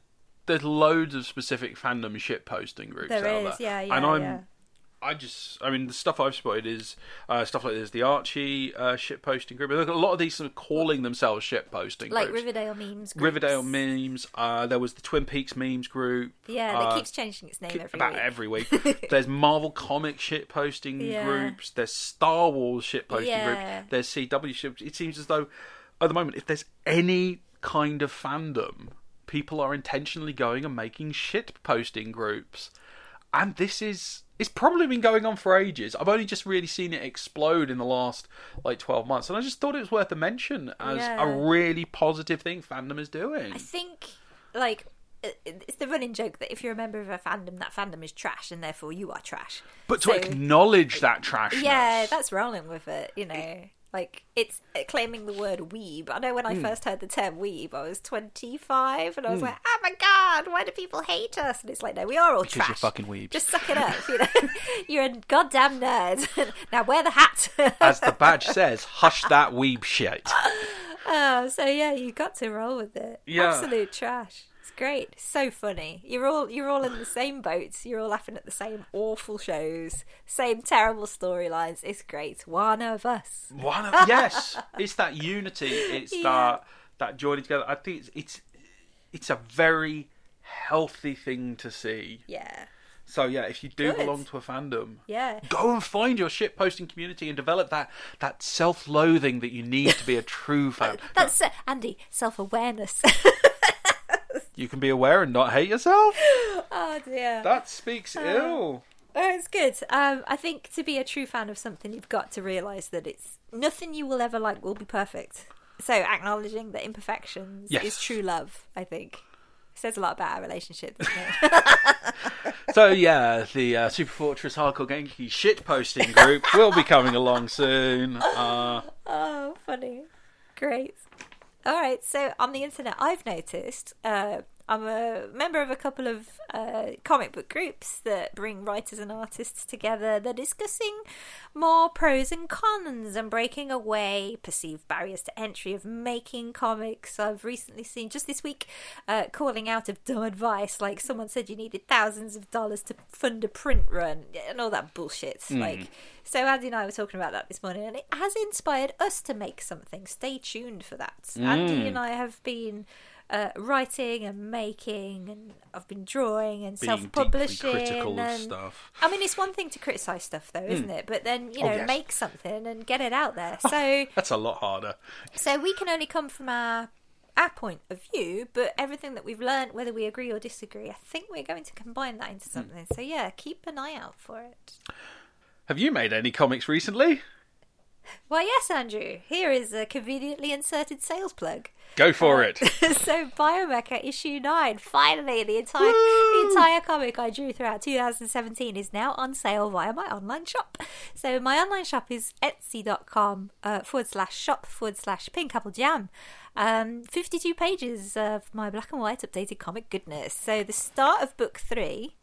there's loads of specific fandom shit posting groups there out is, there. yeah, yeah, and I'm yeah. I just, I mean, the stuff I've spotted is uh, stuff like there's the Archie uh, shit posting group. Look, a lot of these sort of calling themselves shit posting Like groups. Riverdale memes. Groups. Riverdale memes. Uh, there was the Twin Peaks memes group. Yeah, uh, that keeps changing its name keep- every about week. every week. There's Marvel comic shit posting Yeah. groups. There's Star Wars shit posting Yeah. group. There's CW shit. It seems as though at the moment, if there's any kind of fandom, people are intentionally going and making shit posting groups, and this is. It's probably been going on for ages. I've only just really seen it explode in the last like twelve months, and I just thought it was worth a mention as Yeah. a really positive thing fandom is doing. I think, like, it's the running joke that if you're a member of a fandom, that fandom is trash, and therefore you are trash. But to So- acknowledge that trash, Yeah, that's rolling with it, you know. Like, it's claiming the word weeb. I know when I Hmm. first heard the term weeb, I was 25, and I was like, oh my god, why do people hate us? And it's like, no, we are all Because trash. you're fucking weebs. Just suck it up, you know. you're a goddamn nerd. now wear the hat. As the badge says, hush that weeb shit. Oh, so yeah, you got to roll with it. Yeah. Absolute trash. It's great. So funny. You're all you're all in the same boats. You're all laughing at the same awful shows, same terrible storylines. It's great. One of us. One of, yes, it's that unity. It's Yeah. that that joining together. I think it's it's it's a very healthy thing to see. Yeah. So yeah, if you do Good. belong to a fandom, Yeah. go and find your shit posting community and develop that that self loathing that you need to be a true fan. That's uh, Andy. Self awareness. You can be aware and not hate yourself. oh dear. That speaks ill. Oh, it's good. Um, I think to be a true fan of something, you've got to realise that it's nothing you will ever like will be perfect. So acknowledging the imperfections Yes. is true love. I think says a lot about our relationship. It? So yeah, the uh, Super Fortress Hardcore Genki shit posting group will be coming along soon. Uh, oh, funny. Great. All right. So on the internet, I've noticed. Uh, I'm a member of a couple of uh, comic book groups that bring writers and artists together. They're discussing more pros and cons and breaking away perceived barriers to entry of making comics. I've recently seen just this week uh, calling out of dumb advice, like someone said you needed thousands of dollars to fund a print run and all that bullshit. Like, so Andy and I were talking about that this morning, and it has inspired us to make something. Stay tuned for that. Andy and I have been uh, writing and making, and I've been drawing and being self-publishing. critical and, stuff. I mean, it's one thing to criticize stuff, though, isn't it? But then you Oh, know, yes. make something and get it out there. So, That's a lot harder. so we can only come from our our point of view, but everything that we've learned, whether we agree or disagree, I think we're going to combine that into something. So yeah, keep an eye out for it. Have you made any comics recently? Why, yes, Andrew. Here is a conveniently inserted sales plug. Go for it. so Biomecha issue nine, finally the entire the entire comic I drew throughout 2017 is now on sale via my online shop. So my online shop is etsy.com uh, forward slash shop forward slash pink apple jam. Um, 52 pages of my black and white updated comic goodness. So the start of book three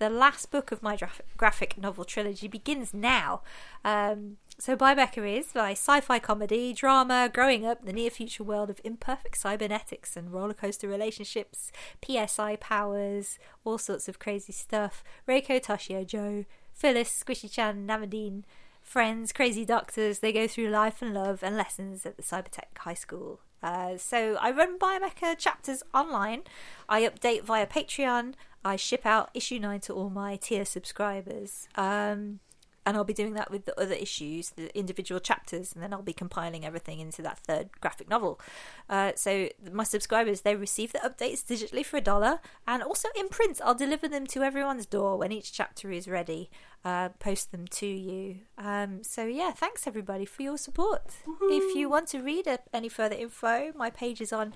the last book of my graphic novel trilogy begins now. Um, so, Biomecha is my sci fi comedy, drama, growing up the near future world of imperfect cybernetics and roller coaster relationships, PSI powers, all sorts of crazy stuff. Reiko, Toshio, Joe, Phyllis, Squishy Chan, Namadine, friends, crazy doctors, they go through life and love and lessons at the Cybertech High School. Uh, so I run Biomecha chapters online. I update via Patreon. I ship out issue nine to all my tier subscribers. Um, and I'll be doing that with the other issues, the individual chapters, and then I'll be compiling everything into that third graphic novel. Uh, so my subscribers they receive the updates digitally for a dollar, and also in print. I'll deliver them to everyone's door when each chapter is ready. Uh, post them to you. Um, so yeah, thanks everybody for your support. If you want to read any further info, my page is on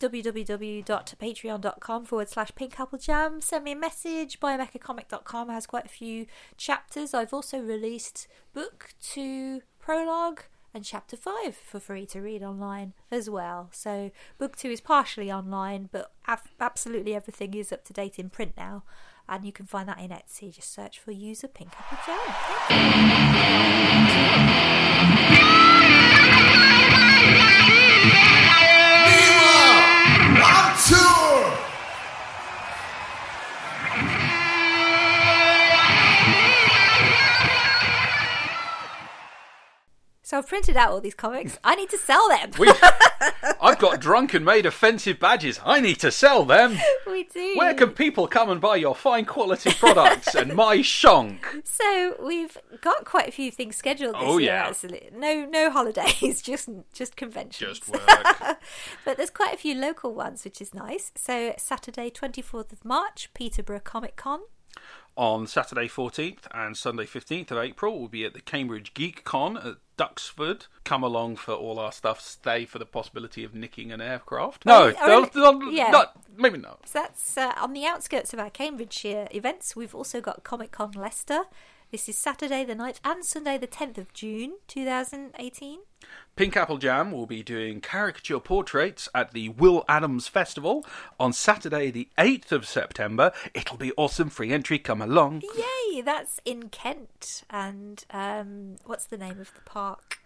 www.patreon.com forward slash pink apple jam. Send me a message. Biomechacomic.com has quite a few chapters. I've also released book two prologue and chapter five for free to read online as well. So book two is partially online, but af- absolutely everything is up to date in print now. And you can find that in Etsy. Just search for user Pink Apple Jam. So I've printed out all these comics. I need to sell them. We, I've got drunk and made offensive badges. I need to sell them. we do. Where can people come and buy your fine quality products and my shonk? So we've got quite a few things scheduled this Oh, year. yeah. Actually, no, no holidays, just just conventions. Just work. but there's quite a few local ones, which is nice. So Saturday, twenty fourth of March, Peterborough Comic Con. On Saturday 14th and Sunday 15th of April, we'll be at the Cambridge Geek Con at Duxford. Come along for all our stuff. Stay for the possibility of nicking an aircraft. No, Oh, they'll- really? they'll- Yeah. not- maybe not. So that's uh, on the outskirts of our Cambridgeshire events. We've also got Comic Con Leicester. This is Saturday the 9th and Sunday the 10th of June 2018. Pink Apple Jam will be doing caricature portraits at the Will Adams Festival on Saturday, the 8th of September. It'll be awesome. Free entry. Come along. Yay! That's in Kent. And um, what's the name of the park?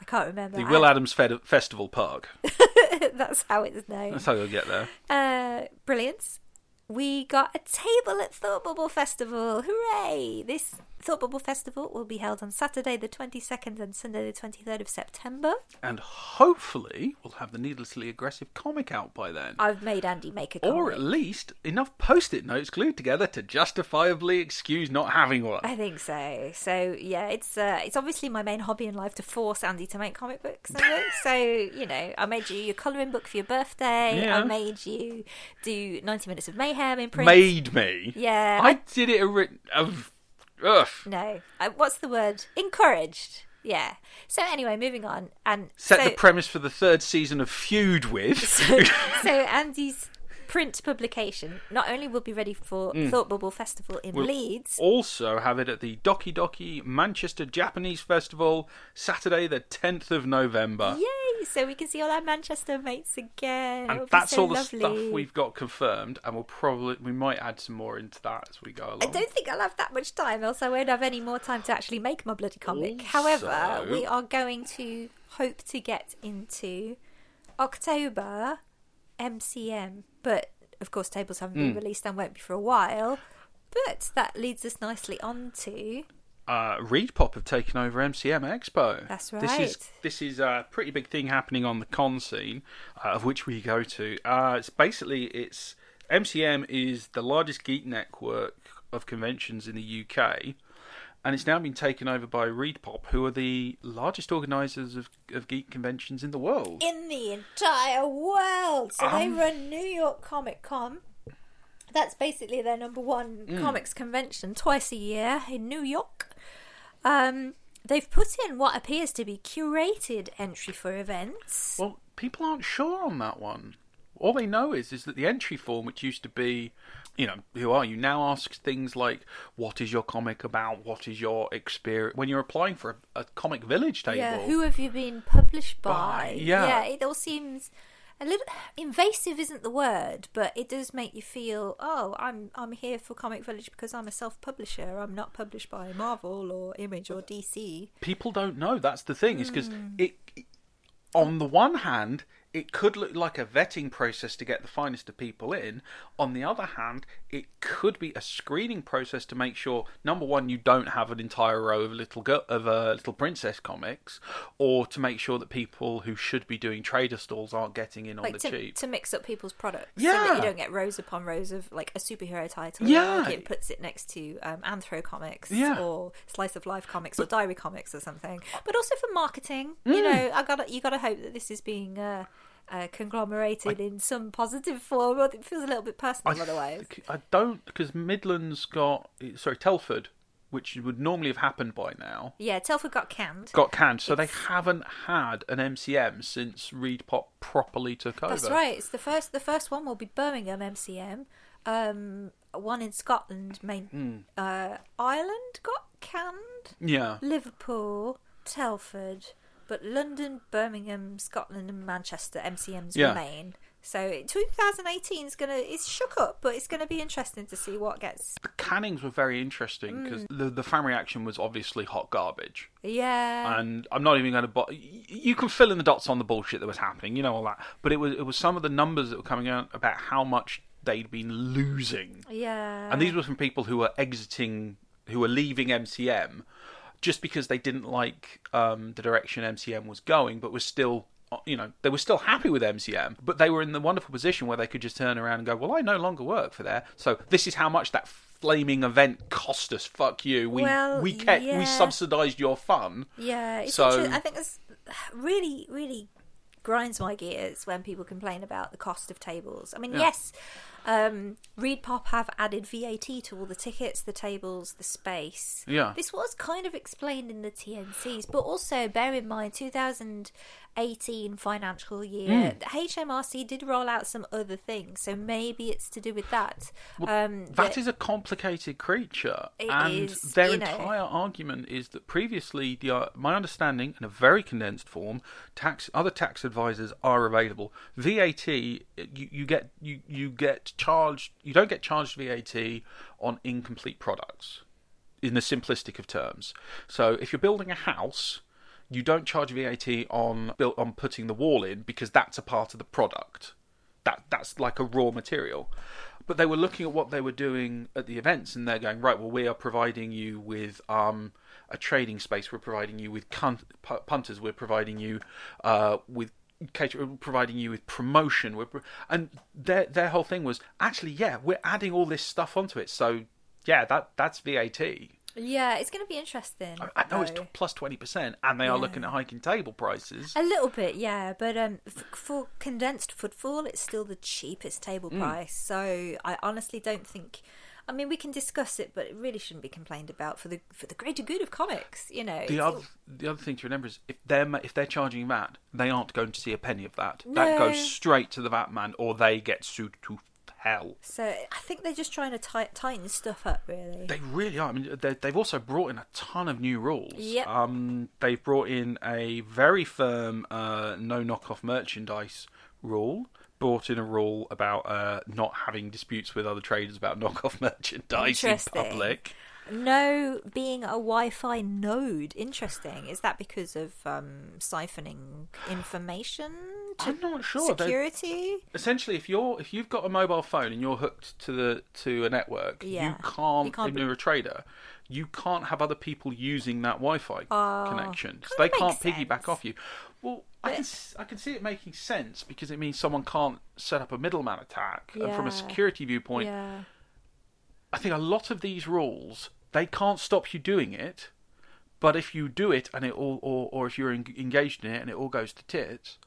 I can't remember. The Will Adams Fed- Festival Park. That's how it's known. That's how you'll get there. Uh, brilliant. We got a table at Thought Bubble Festival. Hooray! This Thought Bubble Festival will be held on Saturday the 22nd and Sunday the 23rd of September. And hopefully, we'll have the needlessly aggressive comic out by then. I've made Andy make a comic. Or at least enough post it notes glued together to justifiably excuse not having one. I think so. So yeah, it's uh, it's obviously my main hobby in life to force Andy to make comic books so you know, I made you your colouring book for your birthday. Yeah. I made you do ninety minutes of mayhem in print. Made me. Yeah, I I- did it. Of, ugh. No, uh, what's the word? Encouraged. Yeah. So anyway, moving on and Set so, the premise for the third season of Feud with. so, so Andy's print publication not only will be ready for Thought Bubble Festival in Mm. We'll Leeds. also have it at the Doki Doki Manchester Japanese Festival, Saturday the 10th of November. Yay! So we can see all our Manchester mates again. It'll And that's so all the lovely. stuff we've got confirmed, and we'll probably we might add some more into that as we go along. I don't think I'll have that much time, else I won't have any more time to actually make my bloody comic. However, we are going to hope to get into October MCM, but of course tables haven't Hmm. been released and won't be for a while. But that leads us nicely on to uh, Reed Pop have taken over MCM Expo. That's right. This is this is a pretty big thing happening on the con scene, uh, of which we go to. Uh, it's basically it's MCM is the largest geek network of conventions in the UK, and it's now been taken over by Reed Pop, who are the largest organisers of, of geek conventions in the world. in the entire world. So they Um. run New York Comic Con. That's basically their number one Mm. comics convention twice a year in New York. Um, they've put in what appears to be curated entry for events. Well, people aren't sure on that one. All they know is is that the entry form, which used to be, you know, who are you, now asks things like, "What is your comic about? What is your experience?" When you're applying for a, a comic village table, Yeah, who have you been published by? By, yeah. it all seems a little invasive. Isn't the word, but it does make you feel, oh, I'm I'm here for Comic Village because I'm a self-publisher. I'm not published by Marvel or Image or DC. people don't know. That's the thing, is because Hmm. it, on the one hand, it could look like a vetting process to get the finest of people in. On the other hand, it could be a screening process to make sure number one, you don't have an entire row of little girl, of uh, little princess comics, or to make sure that people who should be doing trader stalls aren't getting in on the to, cheap. to mix up people's products so Yeah. that you don't get rows upon rows of like a superhero title Yeah. like it puts it next to um, anthro comics Yeah. or slice of life comics or diary comics or something but also for marketing Mm. you know i gotta you gotta hope that this is being uh, uh, conglomerated in some positive form it feels a little bit personal otherwise think- I don't because Midlands got sorry Telford, which would normally have happened by now, yeah telford got canned got canned. So they haven't had an MCM since Reed Pop properly took over. That's right. It's the first. The first one will be Birmingham MCM. Um, one in Scotland, main. Hmm. Uh, Ireland got canned. Yeah. Liverpool, Telford, but London, Birmingham, Scotland, and Manchester MCMs Yeah. remain. So 2018 is gonna. It's shook up, but it's gonna be interesting to see what gets. The cannings were very interesting because mm. the the fan reaction was obviously hot garbage, Yeah. and I'm not even going to. Bo- you can fill in the dots on the bullshit that was happening, you know all that. But it was it was some of the numbers that were coming out about how much they'd been losing, yeah. and these were from people who were exiting, who were leaving MCM, just because they didn't like um, the direction MCM was going, but was still. You know, they were still happy with MCM, but they were in the wonderful position where they could just turn around and go, "Well, I no longer work for there, so this is how much that flaming event cost us. Fuck you. We Well, we kept yeah. we subsidised your fun." Yeah, it's So- I think it's really, really grinds my gears when people complain about the cost of tables. I mean, Yeah. yes, um, Reed Pop have added VAT to all the tickets, the tables, the space. Yeah. This was kind of explained in the TNCs, but also bear in mind 2018 financial year, the HMRC did roll out some other things, so maybe it's to do with that. um, That is a complicated creature, It and is, their you know. entire argument is that previously, the, uh, my understanding, in a very condensed form, tax other tax advisors are available. VAT, you, you get you, you get charged. You don't get charged VAT on incomplete products, in the simplistic of terms. So, if you're building a house. You don't charge VAT on built on putting the wall in because that's a part of the product that that's like a raw material. But they were looking at what they were doing at the events, and they're going right. Well, we are providing you with um, a trading space. We're providing you with punters. We're providing you uh, with providing you with promotion. We're pro- and their their whole thing was actually yeah, we're adding all this stuff onto it. So yeah, that that's VAT. Yeah, it's going to be interesting. I know it's though. t- plus twenty percent, and they are looking at hiking table prices. A little bit, yeah, but um, f- for condensed footfall, it's still the cheapest table Mm. price. So I honestly don't think. I mean, we can discuss it, but it really shouldn't be complained about for the for the greater good of comics. You know, The It's- other, the other thing to remember is if they're if they're charging VAT, they aren't going to see a penny of that. That goes straight to the VAT man, or they get sued to hell. so I think they're just trying to ti- tighten stuff up, really. They really are. I mean, they- they've also brought in a ton of new rules. Yep. Um, they've brought in a very firm uh, no knockoff merchandise rule. Brought in a rule about uh, not having disputes with other traders about knockoff merchandise in public. No, being a Wi-Fi node. Interesting. Is that because of um, siphoning information to I'm not sure. Security? essentially if you're if you've got a mobile phone and you're hooked to the to a network Yeah. you can't. You can't if you're a trader you can't have other people using that wi-fi connection so they can't makes piggyback off you well I can, I can see it making sense because it means someone can't set up a middleman attack and from a security viewpoint Yeah. i think a lot of these rules they can't stop you doing it but if you do it and it all or, or if you're engaged in it and it all goes to tits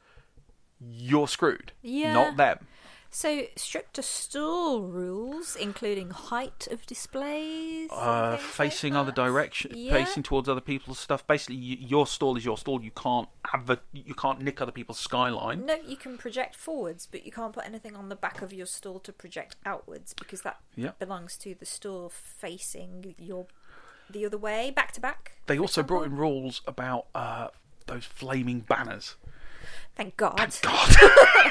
you're screwed Yeah. not them So stricter store rules, including height of displays, uh, things like facing other direction, Yeah. facing towards other people's stuff. Basically, y your stall is your stall. You can't have a, you can't nick other people's skyline. No, you can project forwards, but you can't put anything on the back of your stall to project outwards because that Yeah. belongs to the store facing your the other way, back to back. They also brought in rules about uh, those flaming banners. Thank God. God,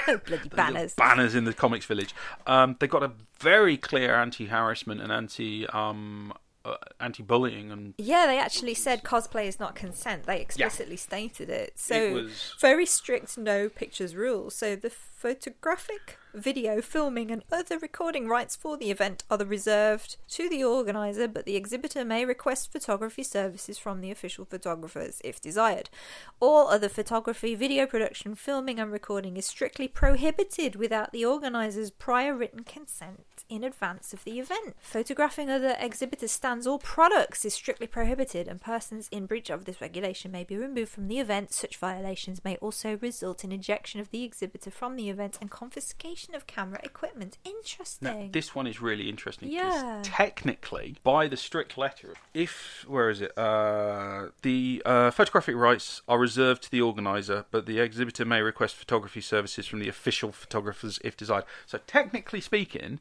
Bloody banners. banners in the comics village. Um, they got a very clear anti-harassment and anti um, uh, anti-bullying and Yeah, they actually said cosplay is not consent. They explicitly stated it. So It was- very strict no pictures rule. So the photographic, video, filming, and other recording rights for the event are reserved to the organizer, but the exhibitor may request photography services from the official photographers if desired. All other photography, video production, filming, and recording is strictly prohibited without the organizer's prior written consent in advance of the event. Photographing other exhibitors' stands or products is strictly prohibited, and persons in breach of this regulation may be removed from the event. Such violations may also result in ejection of the exhibitor from the event and confiscation of camera equipment. Interesting. Now, this one is really interesting. Yeah. Technically, by the strict letter, if where is it? Uh, the uh, photographic rights are reserved to the organizer, but the exhibitor may request photography services from the official photographers if desired. So, technically speaking,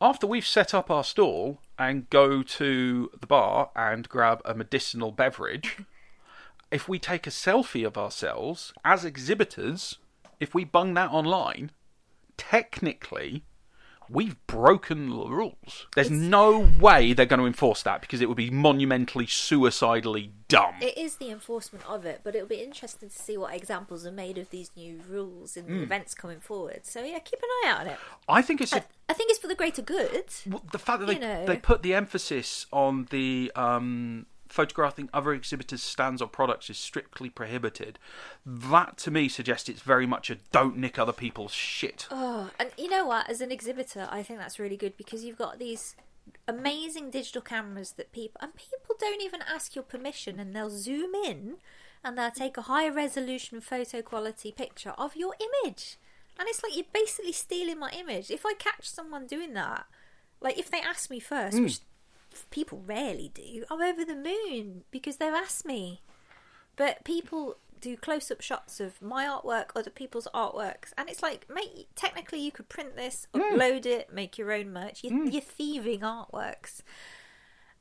after we've set up our stall and go to the bar and grab a medicinal beverage, if we take a selfie of ourselves as exhibitors, if we bung that online, technically we've broken the rules. There's no way they're going to enforce that because it would be monumentally suicidally dumb. It is the enforcement of it, but it'll be interesting to see what examples are made of these new rules in Hmm. the events coming forward. So yeah, keep an eye out on it. I think it's a, I, I think it's for the greater good. well, the fact that they, know. they put the emphasis on the um, photographing other exhibitors' stands or products is strictly prohibited. That to me suggests it's very much a don't nick other people's shit. Oh, and you know what? As an exhibitor, I think that's really good because you've got these amazing digital cameras that people and people don't even ask your permission, and they'll zoom in and they'll take a high resolution photo quality picture of your image, and it's like you're basically stealing my image. If I catch someone doing that, like if they ask me first, hmm. which people rarely do, I'm over the moon because they've asked me. But people do close up shots of my artwork, other people's artworks, and it's like, mate, technically you could print this, mm. upload it, make your own merch. You're, mm. you're thieving artworks.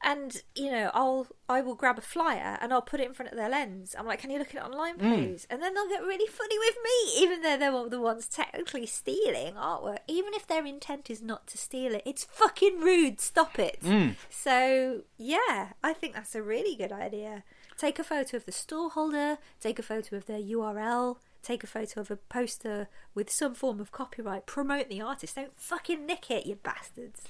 And you know, I'll I will grab a flyer and I'll put it in front of their lens. I'm like, "Can you look at it online, hmm. please?" And then they'll get really funny with me, even though they're the ones technically stealing artwork. Even if their intent is not to steal it, it's fucking rude. Stop it. Hmm. So yeah, I think that's a really good idea. Take a photo of the stall holder. Take a photo of their URL. Take a photo of a poster with some form of copyright. Promote the artist. Don't fucking nick it, you bastards.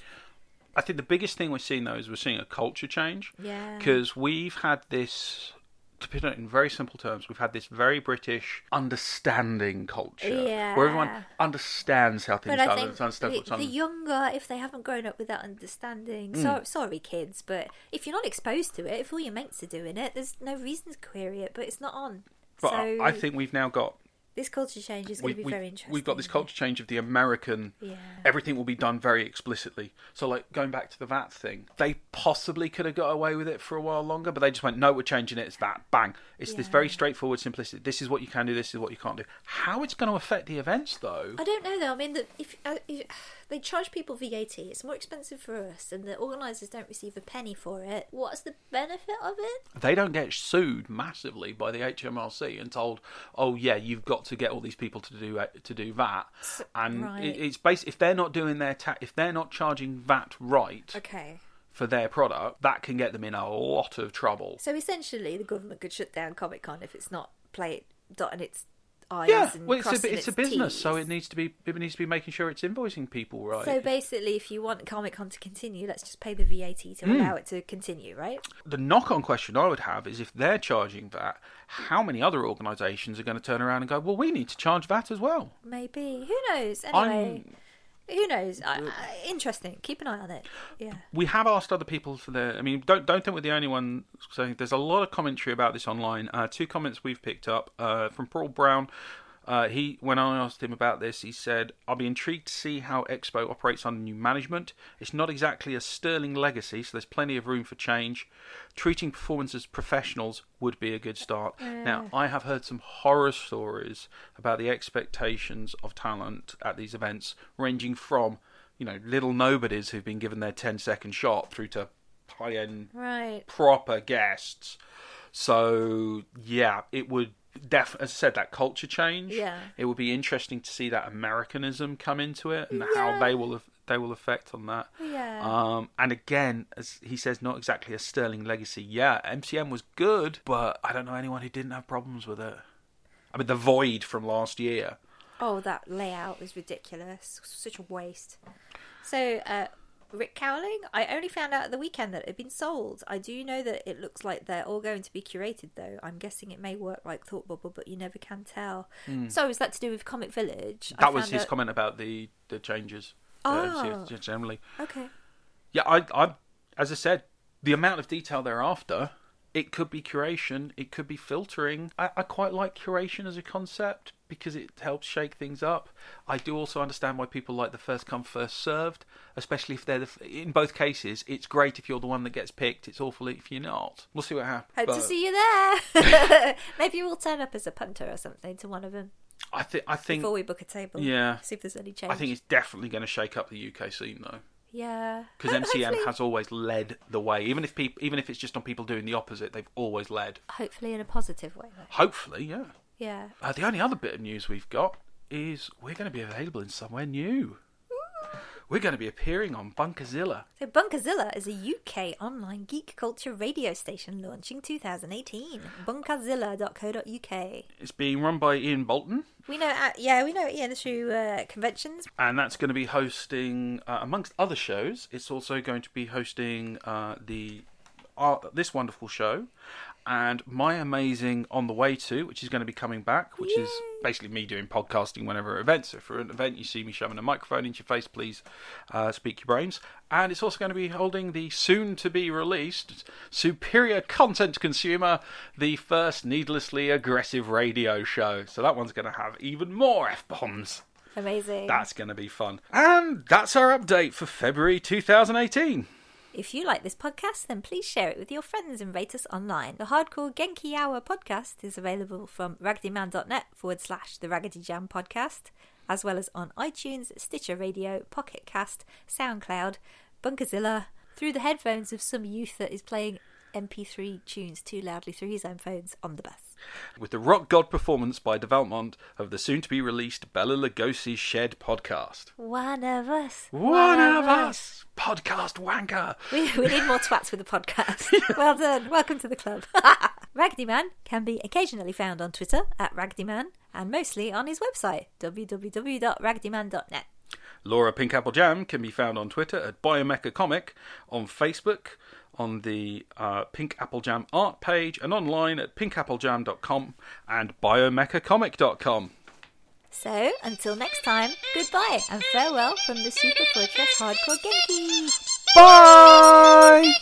I think the biggest thing we're seeing though is we're seeing a culture change. Yeah. Because we've had this, to put it in very simple terms, we've had this very British understanding culture. Yeah. Where everyone understands how things But I are. think the, the younger, if they haven't grown up with that understanding, Hmm. so, sorry kids, but if you're not exposed to it, if all your mates are doing it, there's no reason to query it, but it's not on. But so I I think we've now got. This culture change is going We, to be we, very interesting. we've got this culture change of the American. Yeah. Everything will be done very explicitly. So, like going back to the VAT thing, they possibly could have got away with it for a while longer, but they just went, "No, we're changing it. It's that. Bang! It's this very straightforward simplicity. This is what you can do. This is what you can't do. How it's going to affect the events, though? I don't know though. I mean, the, if, uh, if they charge people VAT, it's more expensive for us, and the organisers don't receive a penny for it. What's the benefit of it? they don't get sued massively by the HMRC and told, "Oh yeah, you've got to get all these people to do uh, to do that." And right. it, it's based if they're not doing their ta- if they're not charging VAT right Okay. for their product, that can get them in a lot of trouble. So essentially, the government could shut down Comic Con if it's not play dotting its I's Yeah, well, it's a it's a its business, so it needs to be it needs to be making sure it's invoicing people right. So basically, if you want Comic Con to continue, let's just pay the VAT to Hmm. allow it to continue, right? the knock-on question I would have is if they're charging that, how many other organisations are going to turn around and go, "Well, we need to charge that as well"? Maybe. Who knows? Anyway, I'm who knows? I, I, interesting. Keep an eye on it. Yeah. we have asked other people for their. I mean, don't don't think we're the only one saying. There's a lot of commentary about this online. Uh, two comments we've picked up uh, from Paul Brown. Uh, he, when I asked him about this, he said, "I'll be intrigued to see how Expo operates under new management. It's not exactly a sterling legacy, so there's plenty of room for change. Treating performers as professionals would be a good start." Now, I have heard some horror stories about the expectations of talent at these events, ranging from you know, little nobodies who've been given their 10 second shot through to high end Right. proper guests. So, yeah, it would def as I said, that culture change. Yeah. It would be interesting to see that Americanism come into it and how they will have they will affect on that. Yeah. Um, and again, as he says, not exactly a sterling legacy. Yeah, MCM was good, but I don't know anyone who didn't have problems with it. I mean, the void from last year. Oh, that layout is ridiculous. Such a waste. So, uh, Rick Cowling, I only found out at the weekend that it had been sold. I do know that it looks like they're all going to be curated, though. I'm guessing it may work like Thought Bubble, but you never can tell. So, is that to do with Comic Village? That was his out- comment about the the changes. uh, Oh. just generally. Okay. Yeah, I, I, as I said, the amount of detail they're after, it could be curation, it could be filtering. I, I quite like curation as a concept because it helps shake things up. I do also understand why people like the first come first served, especially if they're the, f- in both cases. It's great if you're the one that gets picked. It's awful if you're not. We'll see what happens. Hope to see you there. Maybe we'll turn up as a punter or something to one of them I think I think before we book a table. Yeah. See if there's any change. I think it's definitely going to shake up the UK scene though. Yeah. Because MCM uh, hopefully- has always led the way, even if people, even if it's just on people doing the opposite, they've always led. Hopefully in a positive way, though. Hopefully, yeah. Yeah. Uh, the only other bit of news we've got is we're going to be available in somewhere new. We're going to be appearing on Bunkerzilla. So Bunkerzilla is a UK online geek culture radio station launching 2018. Bunkerzilla.co.uk. It's being run by Ian Bolton, We know, uh, yeah, we know Ian through uh, conventions. and that's going to be hosting, uh, amongst other shows, it's also going to be hosting uh, the uh, this wonderful show and my amazing on the way to, which is going to be coming back, which is basically me doing podcasting whenever events. So for an event, you see me shoving a microphone into your face, please uh, speak your brains. And it's also going to be holding the soon to be released Superior Content Consumer, the first needlessly aggressive radio show. So that one's going to have even more f bombs. Amazing. That's going to be fun. And that's our update for February 2018. If you like this podcast, then please share it with your friends and rate us online. The Hardcore Genki Hour podcast is available from raggedyman.net forward slash the Raggedy Jam podcast, as well as on iTunes, Stitcher Radio, Pocket Cast, SoundCloud, Bunkerzilla, through the headphones of some youth that is playing MP3 tunes too loudly through his own phones on the bus. With the rock god performance by De Valmont of the soon to be released Bela Lugosi Shed podcast. One of us. One of us! Podcast wanker! We, we need more twats with the podcast. well done. Welcome to the club. Raggedy Man can be occasionally found on Twitter at Raggedyman and mostly on his website, www.raggedyman.net. Laura Pink Apple Jam can be found on Twitter at Biomecha Comic, on Facebook, on the uh, Pink Apple Jam art page, and online at pinkapplejam.com and biomechacomic.com. So, until next time, goodbye and farewell from the Super Fortress Hardcore Genki. Bye!